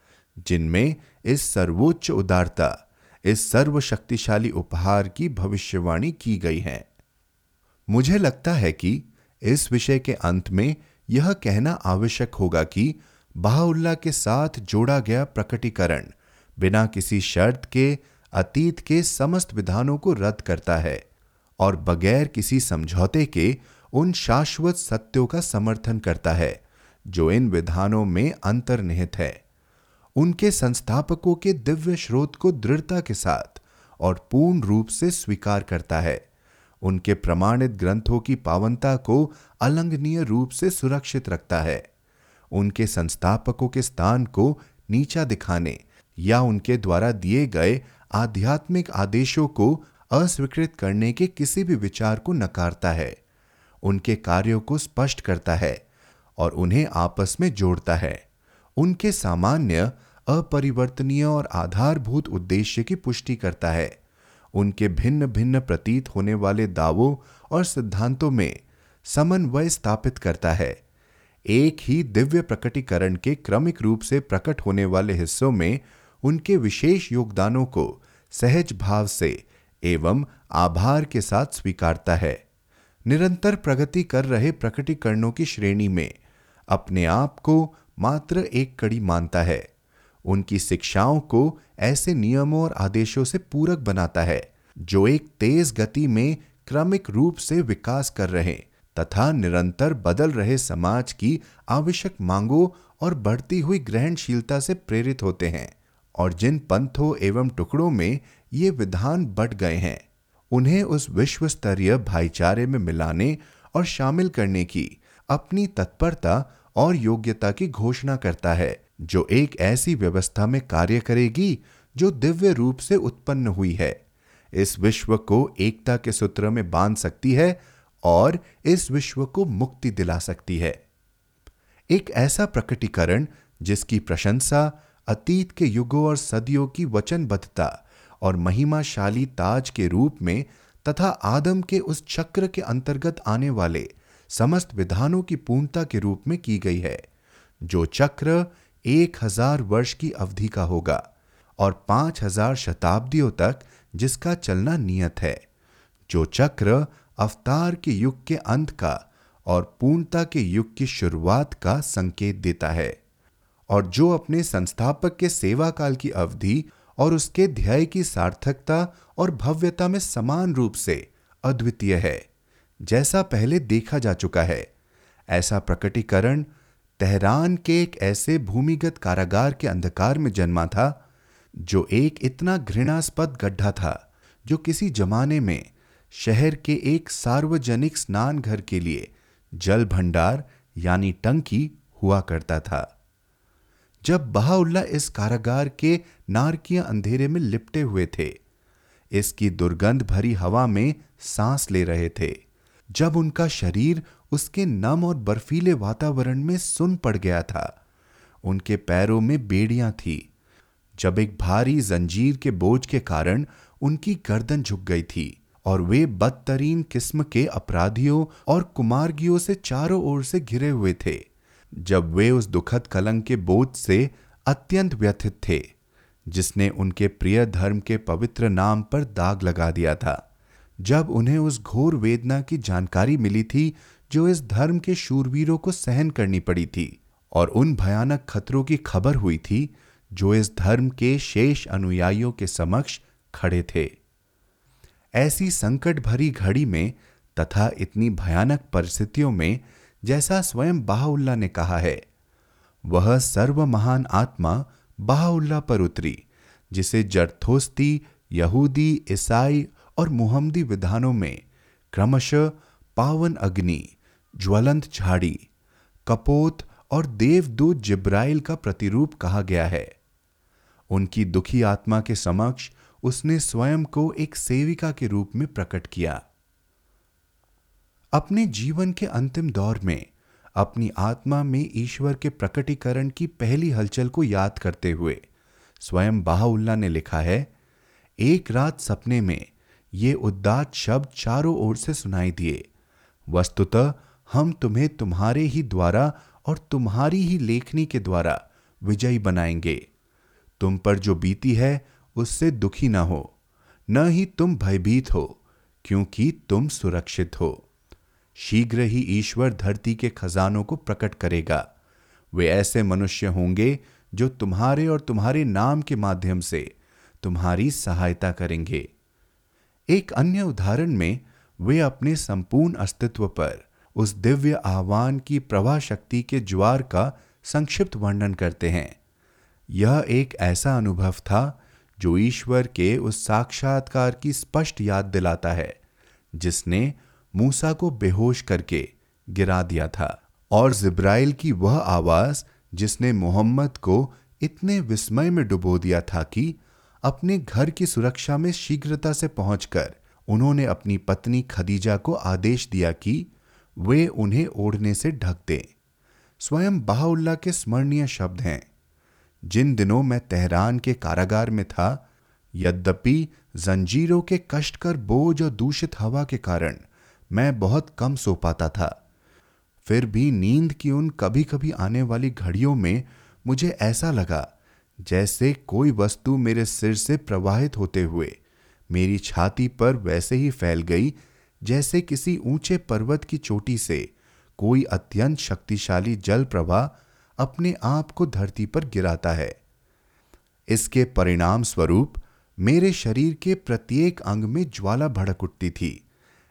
जिनमें इस सर्वोच्च उदारता, इस सर्वशक्तिशाली उपहार की भविष्यवाणी की गई है। मुझे लगता है कि इस विषय के अंत में यह कहना आवश्यक होगा कि बाहुल्ला के साथ जोड़ा गया प्रकटीकरण बिना किसी शर्त के अतीत के समस्त विधानों को रद्द करता है और बगैर किसी समझौते के उन शाश्वत सत्यों का समर्थन करता है, जो इन विधानों में अंतर्निहित है। उनके संस्थापकों के दिव्य स्रोत को दृढ़ता के साथ और पूर्ण रूप से स्वीकार करता है। उनके प्रमाणित ग्रंथों की पावनता को अलंघनीय रूप से सुरक्षित रखता है। उनके संस्थापकों के स्थान को नीचा दिखाने या उनके द्वारा दिए गए आध्यात्मिक आदेशों को अस्वीकृत करने के किसी भी विचार को नकारता है। उनके कार्यों को स्पष्ट करता है और उन्हें आपस में जोड़ता है। उनके सामान्य, अपरिवर्तनीय और आधारभूत उद्देश्य की पुष्टि करता है। उनके भिन्न भिन्न प्रतीत होने वाले दावों और सिद्धांतों में समन्वय स्थापित करता है। एक ही दिव्य प्रकटीकरण के क्रमिक रूप से प्रकट होने वाले हिस्सों में उनके विशेष योगदानों को सहज भाव से एवं आभार के साथ स्वीकारता है। निरंतर प्रगति कर रहे प्रकटीकरणों की श्रेणी में अपने आप को मात्र एक कड़ी मानता है। उनकी शिक्षाओं को ऐसे नियमों और आदेशों से पूरक बनाता है, जो एक तेज गति में क्रमिक रूप से विकास कर रहे तथा निरंतर बदल रहे समाज की आवश्यक मांगों और बढ़ती हुई ग्रहणशीलता से प्रेरित होते हैं और जिन पंथों एवं टुकड़ों में ये विधान बढ़ गए हैं, उन्हें उस विश्व स्तरीय भाईचारे में मिलाने और शामिल करने की अपनी तत्परता और योग्यता की घोषणा करता है। जो एक ऐसी व्यवस्था में कार्य करेगी जो दिव्य रूप से उत्पन्न हुई है। इस विश्व को एकता के सूत्र में बाँध सकती है और इस विश्व को मुक्ति दिला सकती है। एक ऐसा प्रकटीकरण जिसकी प्रशंसा, अतीत के युगों और सदियों की वचनबद्धता और महिमाशाली ताज के रूप में तथा आदम के उस चक्र के अंतर्गत आने वाले समस्त विधानों की पूर्णता के रूप में की गई है, जो चक्र एक हज़ार वर्ष की अवधि का होगा और पाँच हज़ार शताब्दियों तक जिसका चलना नियत है, जो चक्र अवतार के युग के अंत का और पूर्णता के युग की शुरुआत का संकेत देता है और जो अपने संस्थापक के सेवा काल की अवधि और उसके ध्याय की सार्थकता और भव्यता में समान रूप से अद्वितीय है, जैसा पहले देखा जा चुका है। ऐसा प्रकटीकरण तेहरान के एक ऐसे भूमिगत कारागार के अंधकार में जन्मा था, जो एक इतना घृणास्पद गड्ढा था, जो किसी जमाने में शहर के एक सार्वजनिक स्नान घर के लिए जल भंडार यानी टंकी हुआ करता था। जब बहाउल्ला इस कारागार के नारकीय अंधेरे में लिपटे हुए थे, इसकी दुर्गंध भरी हवा में सांस ले रहे थे, जब उनका शरीर उसके नम और बर्फीले वातावरण में सुन पड़ गया था। उनके पैरों में बेड़ियाँ थी। जब एक भारी जंजीर के बोझ के कारण उनकी गर्दन झुक गई थी और वे बदतरीन किस्म के अपराधियों और कुमारगियों से चारों ओर से घिरे हुए थे, जब वे उस दुखद कलंक के बोझ से अत्यंत व्यथित थे, जिसने उनके प्रिय धर्म के पवित्र नाम पर दाग लगा दिया था। जब उन्हें उस घोर वेदना की जानकारी मिली थी जो इस धर्म के शूरवीरों को सहन करनी पड़ी थी और उन भयानक खतरों की खबर हुई थी, जो इस धर्म के शेष अनुयायियों के समक्ष खड़े थे। ऐसी संकट भरी घड़ी में तथा इतनी भयानक परिस्थितियों में, जैसा स्वयं बाहुल्ला ने कहा है, वह सर्व महान आत्मा बाहुल्ला पर उतरी, जिसे जरथोस्ती यहूदी, ईसाई और मुहम्मदी विधानों में क्रमशः पावन अग्नि ज्वलंत झाड़ी, कपोत और देवदूत जिब्राइल का प्रतिरूप कहा गया है। उनकी दुखी आत्मा के समक्ष उसने स्वयं को एक सेविका के रूप में प्रकट किया। अपने जीवन के अंतिम दौर में, अपनी आत्मा में ईश्वर के प्रकटीकरण की पहली हलचल को याद करते हुए, स्वयं बाहुल्ला ने लिखा है, एक रात सपने में ये उद्दात शब्द चारों ओर से सुनाई दिए। वस्तुतः हम तुम्हें तुम्हारे ही द्वारा और तुम्हारी ही लेखनी के द्वारा विजयी बनाएँगे। तुम पर जो बीती है, उससे दुखी ना हो। न ही तुम भयभीत हो, क्योंकि तुम सुरक्षित हो। शीघ्र ही ईश्वर धरती के खजानों को प्रकट करेगा। वे ऐसे मनुष्य होंगे, जो तुम्हारे और तुम्हारे नाम के माध्यम से तुम्हारी सहायता करेंगे। एक अन्य उदाहरण में, वे अपने संपूर्ण अस्तित्व पर उस दिव्य आह्वान की प्रवाह शक्ति के ज्वार का संक्षिप्त वर्णन करते हैं। यह एक ऐसा अनुभव था जो ईश्वर के उस साक्षात्कार की स्पष्ट याद दिलाता है, जिसने मूसा को बेहोश करके गिरा दिया था। और जिब्राइल की वह आवाज़ जिसने मोहम्मद को इतने विस्मय में डुबो दिया था कि अपने घर की सुरक्षा में शीघ्रता से पहुंचकर उन्होंने अपनी पत्नी खदीजा को आदेश दिया कि वे उन्हें ओढ़ने से ढक दें स्वयं बाहुल्ला के स्मरणीय शब्द हैं। जिन दिनों मैं तेहरान के कारागार में था, यद्यपि जंजीरों के कष्टकर बोझ और दूषित हवा के कारण मैं बहुत कम सो पाता था। फिर भी नींद की उन कभी कभी आने वाली घड़ियों में मुझे ऐसा लगा, जैसे कोई वस्तु मेरे सिर से प्रवाहित होते हुए मेरी छाती पर वैसे ही फैल गई जैसे किसी ऊँचे पर्वत की चोटी से कोई अत्यंत शक्तिशाली जल प्रवाह अपने आप को धरती पर गिराता है। इसके परिणाम स्वरूप मेरे शरीर के प्रत्येक अंग में ज्वाला भड़क उठती थी।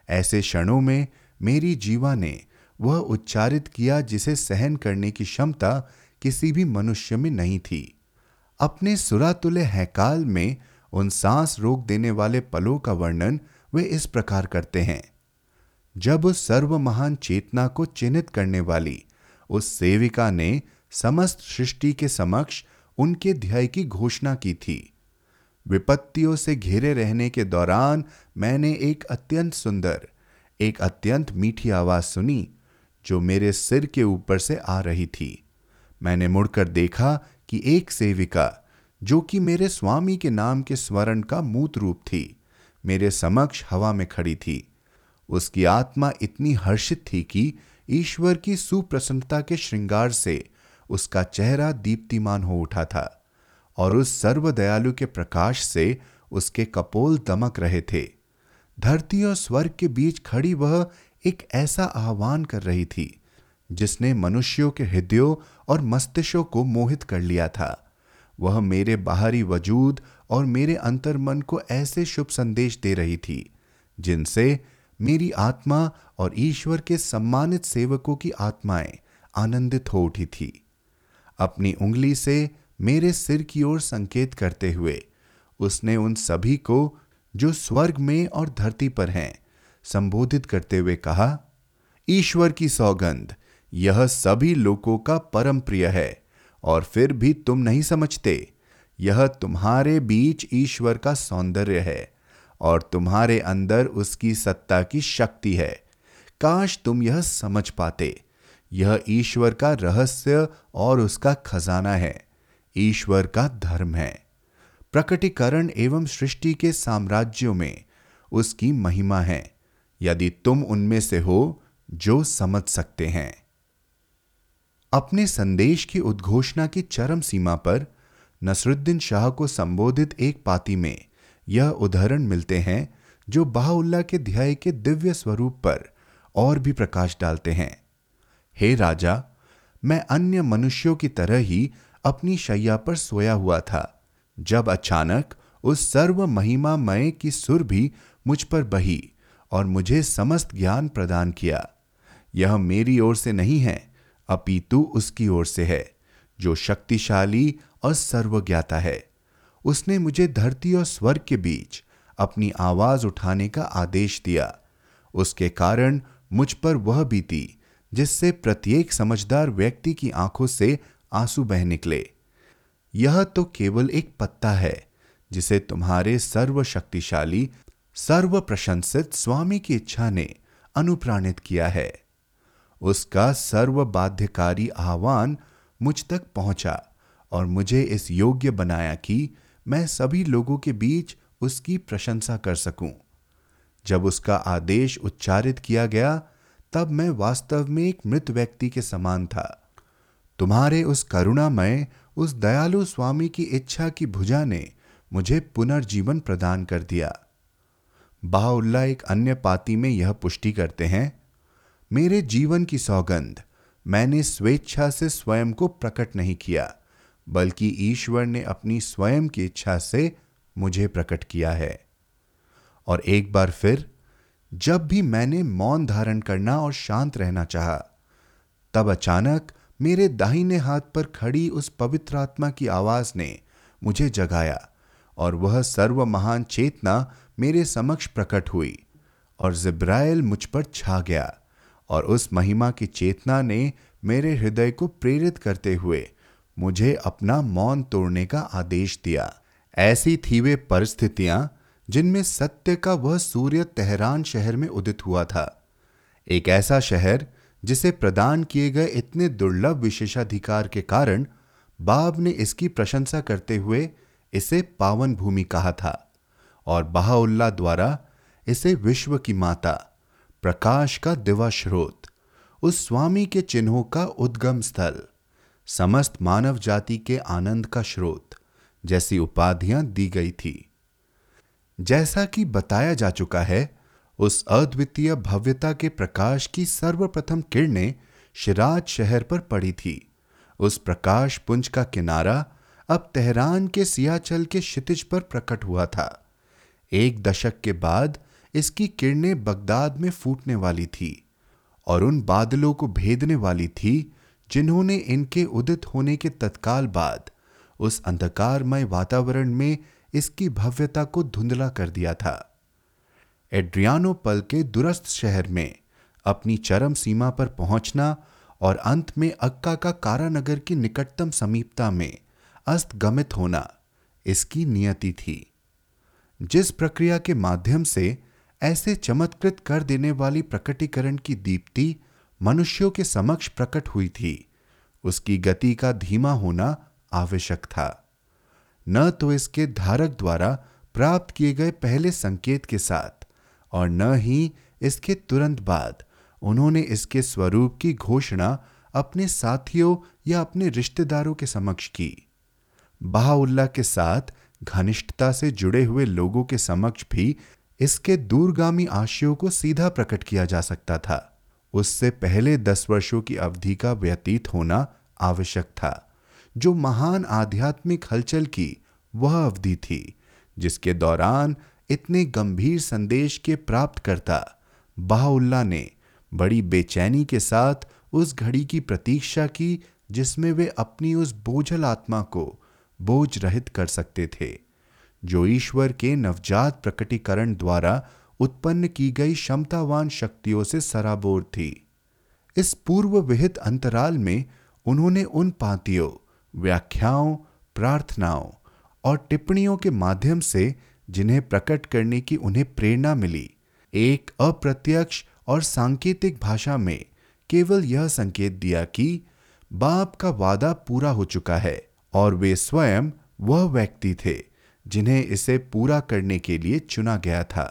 ऐसे क्षणों में मेरी जीवा ने वह उच्चारित किया जिसे सहन करने की क्षमता किसी भी मनुष्य में नहीं थी। अपने सुरातुल्य हैकाल में उन सांस रोक देने वाले पलों का वर्णन वे इस प्रकार करते हैं। जब उस सर्व महान चेतना को चिन्हित करने वाली उस सेविका ने समस्त सृष्टि के समक्ष उनके ध्याय की घोषणा की थी। विपत्तियों से घिरे रहने के दौरान मैंने एक अत्यंत सुंदर, एक अत्यंत मीठी आवाज़ सुनी, जो मेरे सिर के ऊपर से आ रही थी। मैंने मुड़कर देखा कि एक सेविका, जो कि मेरे स्वामी के नाम के स्वरण का मूत रूप थी। मेरे समक्ष हवा में खड़ी थी। उसकी आत्मा इतनी हर्षित थी कि ईश्वर की सुप्रसन्नता के श्रृंगार से उसका चेहरा दीप्तिमान हो उठा था और उस सर्वदयालु के प्रकाश से उसके कपोल दमक रहे थे। धरती और स्वर्ग के बीच खड़ी वह एक ऐसा आह्वान कर रही थी, जिसने मनुष्यों के हृदयों और मस्तिष्कों को मोहित कर लिया था। वह मेरे बाहरी वजूद और मेरे अंतर मन को ऐसे शुभ संदेश दे रही थी, जिनसे मेरी आत्मा और ईश्वर के सम्मानित सेवकों की आत्माएँ आनंदित हो उठी थी। अपनी उंगली से मेरे सिर की ओर संकेत करते हुए उसने उन सभी को, जो स्वर्ग में और धरती पर हैं, संबोधित करते हुए कहा, ईश्वर की सौगंध, यह सभी लोगों का परम प्रिय है, और फिर भी तुम नहीं समझते यह तुम्हारे बीच ईश्वर का सौंदर्य है और तुम्हारे अंदर उसकी सत्ता की शक्ति है। काश तुम यह समझ पाते। यह ईश्वर का रहस्य और उसका खजाना है। ईश्वर का धर्म है। प्रकटीकरण एवं सृष्टि के साम्राज्यों में उसकी महिमा है। यदि तुम उनमें से हो, जो समझ सकते हैं। अपने संदेश की उद्घोषणा की चरम सीमा पर नसरुद्दीन शाह को संबोधित एक पाती में यह उदाहरण मिलते हैं, जो बाहुल्ला के ध्याय के दिव्य स्वरूप पर और भी प्रकाश डालते हैं। हे राजा, मैं अन्य मनुष्यों की तरह ही अपनी शैया पर सोया हुआ था, जब अचानक उस सर्व महिमामय की सुर भी मुझ पर बही और मुझे समस्त ज्ञान प्रदान किया। यह मेरी ओर से नहीं है, अपितु उसकी ओर से है। जो शक्तिशाली और सर्वज्ञाता है। उसने मुझे धरती और स्वर्ग के बीच अपनी आवाज़ उठाने का आदेश दिया। उसके कारण मुझ पर वह बीती, जिससे प्रत्येक समझदार व्यक्ति की आँखों से आँसू बह निकले। यह तो केवल एक पत्ता है, जिसे तुम्हारे सर्वशक्तिशाली सर्व प्रशंसित स्वामी की इच्छा ने अनुप्राणित किया है। उसका सर्व बाध्यकारी आह्वान मुझ तक पहुँचा और मुझे इस योग्य बनाया कि मैं सभी लोगों के बीच उसकी प्रशंसा कर सकूँ। जब उसका आदेश उच्चारित किया गया, तब मैं वास्तव में एक मृत व्यक्ति के समान था। तुम्हारे उस करुणामय, उस दयालु स्वामी की इच्छा की भुजा ने मुझे पुनर्जीवन प्रदान कर दिया। बाहुल्ला एक अन्य पाती में यह पुष्टि करते हैं, मेरे जीवन की सौगंध मैंने स्वेच्छा से स्वयं को प्रकट नहीं किया बल्कि ईश्वर ने अपनी स्वयं की इच्छा से मुझे प्रकट किया है। और एक बार फिर जब भी मैंने मौन धारण करना और शांत रहना चाहा, तब अचानक मेरे दाहिने हाथ पर खड़ी उस पवित्र आत्मा की आवाज़ ने मुझे जगाया और वह सर्व महान चेतना मेरे समक्ष प्रकट हुई और जिब्राइल मुझ पर छा गया। और उस महिमा की चेतना ने मेरे हृदय को प्रेरित करते हुए मुझे अपना मौन तोड़ने का आदेश दिया। ऐसी थी वे परिस्थितियाँ जिनमें सत्य का वह सूर्य तेहरान शहर में उदित हुआ था। एक ऐसा शहर जिसे प्रदान किए गए इतने दुर्लभ विशेषाधिकार के कारण बाब ने इसकी प्रशंसा करते हुए इसे पावन भूमि कहा था और बहाउल्ला द्वारा इसे विश्व की माता प्रकाश का दिवा स्रोत, उस स्वामी के चिन्हों का उद्गम स्थल, समस्त मानव जाति के आनंद का स्रोत जैसी उपाधियाँ दी गई थी। जैसा कि बताया जा चुका है, उस अद्वितीय भव्यता के प्रकाश की सर्वप्रथम किरणें शिराज शहर पर पड़ी थी। उस प्रकाश पुंज का किनारा अब तेहरान के सियाचल के क्षितिज पर प्रकट हुआ था। एक दशक के बाद इसकी किरणें बगदाद में फूटने वाली थी और उन बादलों को भेदने वाली थी जिन्होंने इनके उदित होने के तत्काल बाद उस अंधकारमय वातावरण में इसकी भव्यता को धुंधला कर दिया था। एड्रियानोपल के दुरस्त शहर में अपनी चरम सीमा पर पहुँचना और अंत में अक्का का कारानगर की निकटतम समीपता में अस्तगमित होना इसकी नियति थी। जिस प्रक्रिया के माध्यम से ऐसे चमत्कृत कर देने वाली प्रकटीकरण की दीप्ति मनुष्यों के समक्ष प्रकट हुई थी। उसकी गति का धीमा होना आवश्यक था। न तो इसके धारक द्वारा प्राप्त किए गए पहले संकेत के साथ, और न ही इसके तुरंत बाद उन्होंने इसके स्वरूप की घोषणा अपने साथियों या अपने रिश्तेदारों के समक्ष की। बहाउल्ला के साथ घनिष्ठता से जुड़े हुए लोगों के समक्ष भी इसके दूरगामी आशयों को सीधा प्रकट किया जा सकता था। उससे पहले दस वर्षों की अवधि का व्यतीत होना आवश्यक था। जो महान आध्यात्मिक हलचल की वह अवधि थी, जिसके दौरान इतने गंभीर संदेश के प्राप्त करता बाहुल्ला ने बड़ी बेचैनी के साथ उस घड़ी की प्रतीक्षा की जिसमें वे अपनी उस बोझल आत्मा को बोझ रहित कर सकते थे। जो ईश्वर के नवजात प्रकटीकरण द्वारा उत्पन्न की गई क्षमतावान शक्तियों से सराबोर थी। इस पूर्व विहित अंतराल में उन्होंने उन पातियों, व्याख्याओं, प्रार्थनाओं और टिप्पणियों के माध्यम से जिन्हें प्रकट करने की उन्हें प्रेरणा मिली, एक अप्रत्यक्ष और सांकेतिक भाषा में केवल यह संकेत दिया कि बाप का वादा पूरा हो चुका है और वे स्वयं वह व्यक्ति थे। जिन्हें इसे पूरा करने के लिए चुना गया था।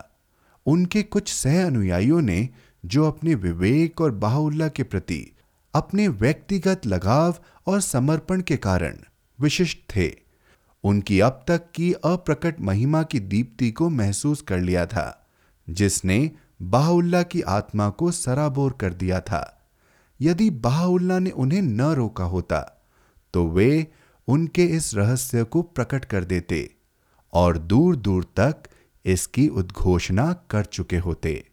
उनके कुछ सह अनुयायियों ने, जो अपने विवेक और बाहुल्ला के प्रति अपने व्यक्तिगत लगाव और समर्पण के कारण विशिष्ट थे, उनकी अब तक की अप्रकट महिमा की दीप्ति को महसूस कर लिया था, जिसने बाहुल्ला की आत्मा को सराबोर कर दिया था। यदि बाहुल्ला ने उन्हें न रोका होता तो वे उनके इस रहस्य को प्रकट कर देते। और दूर दूर तक इसकी उद्घोषणा कर चुके होते।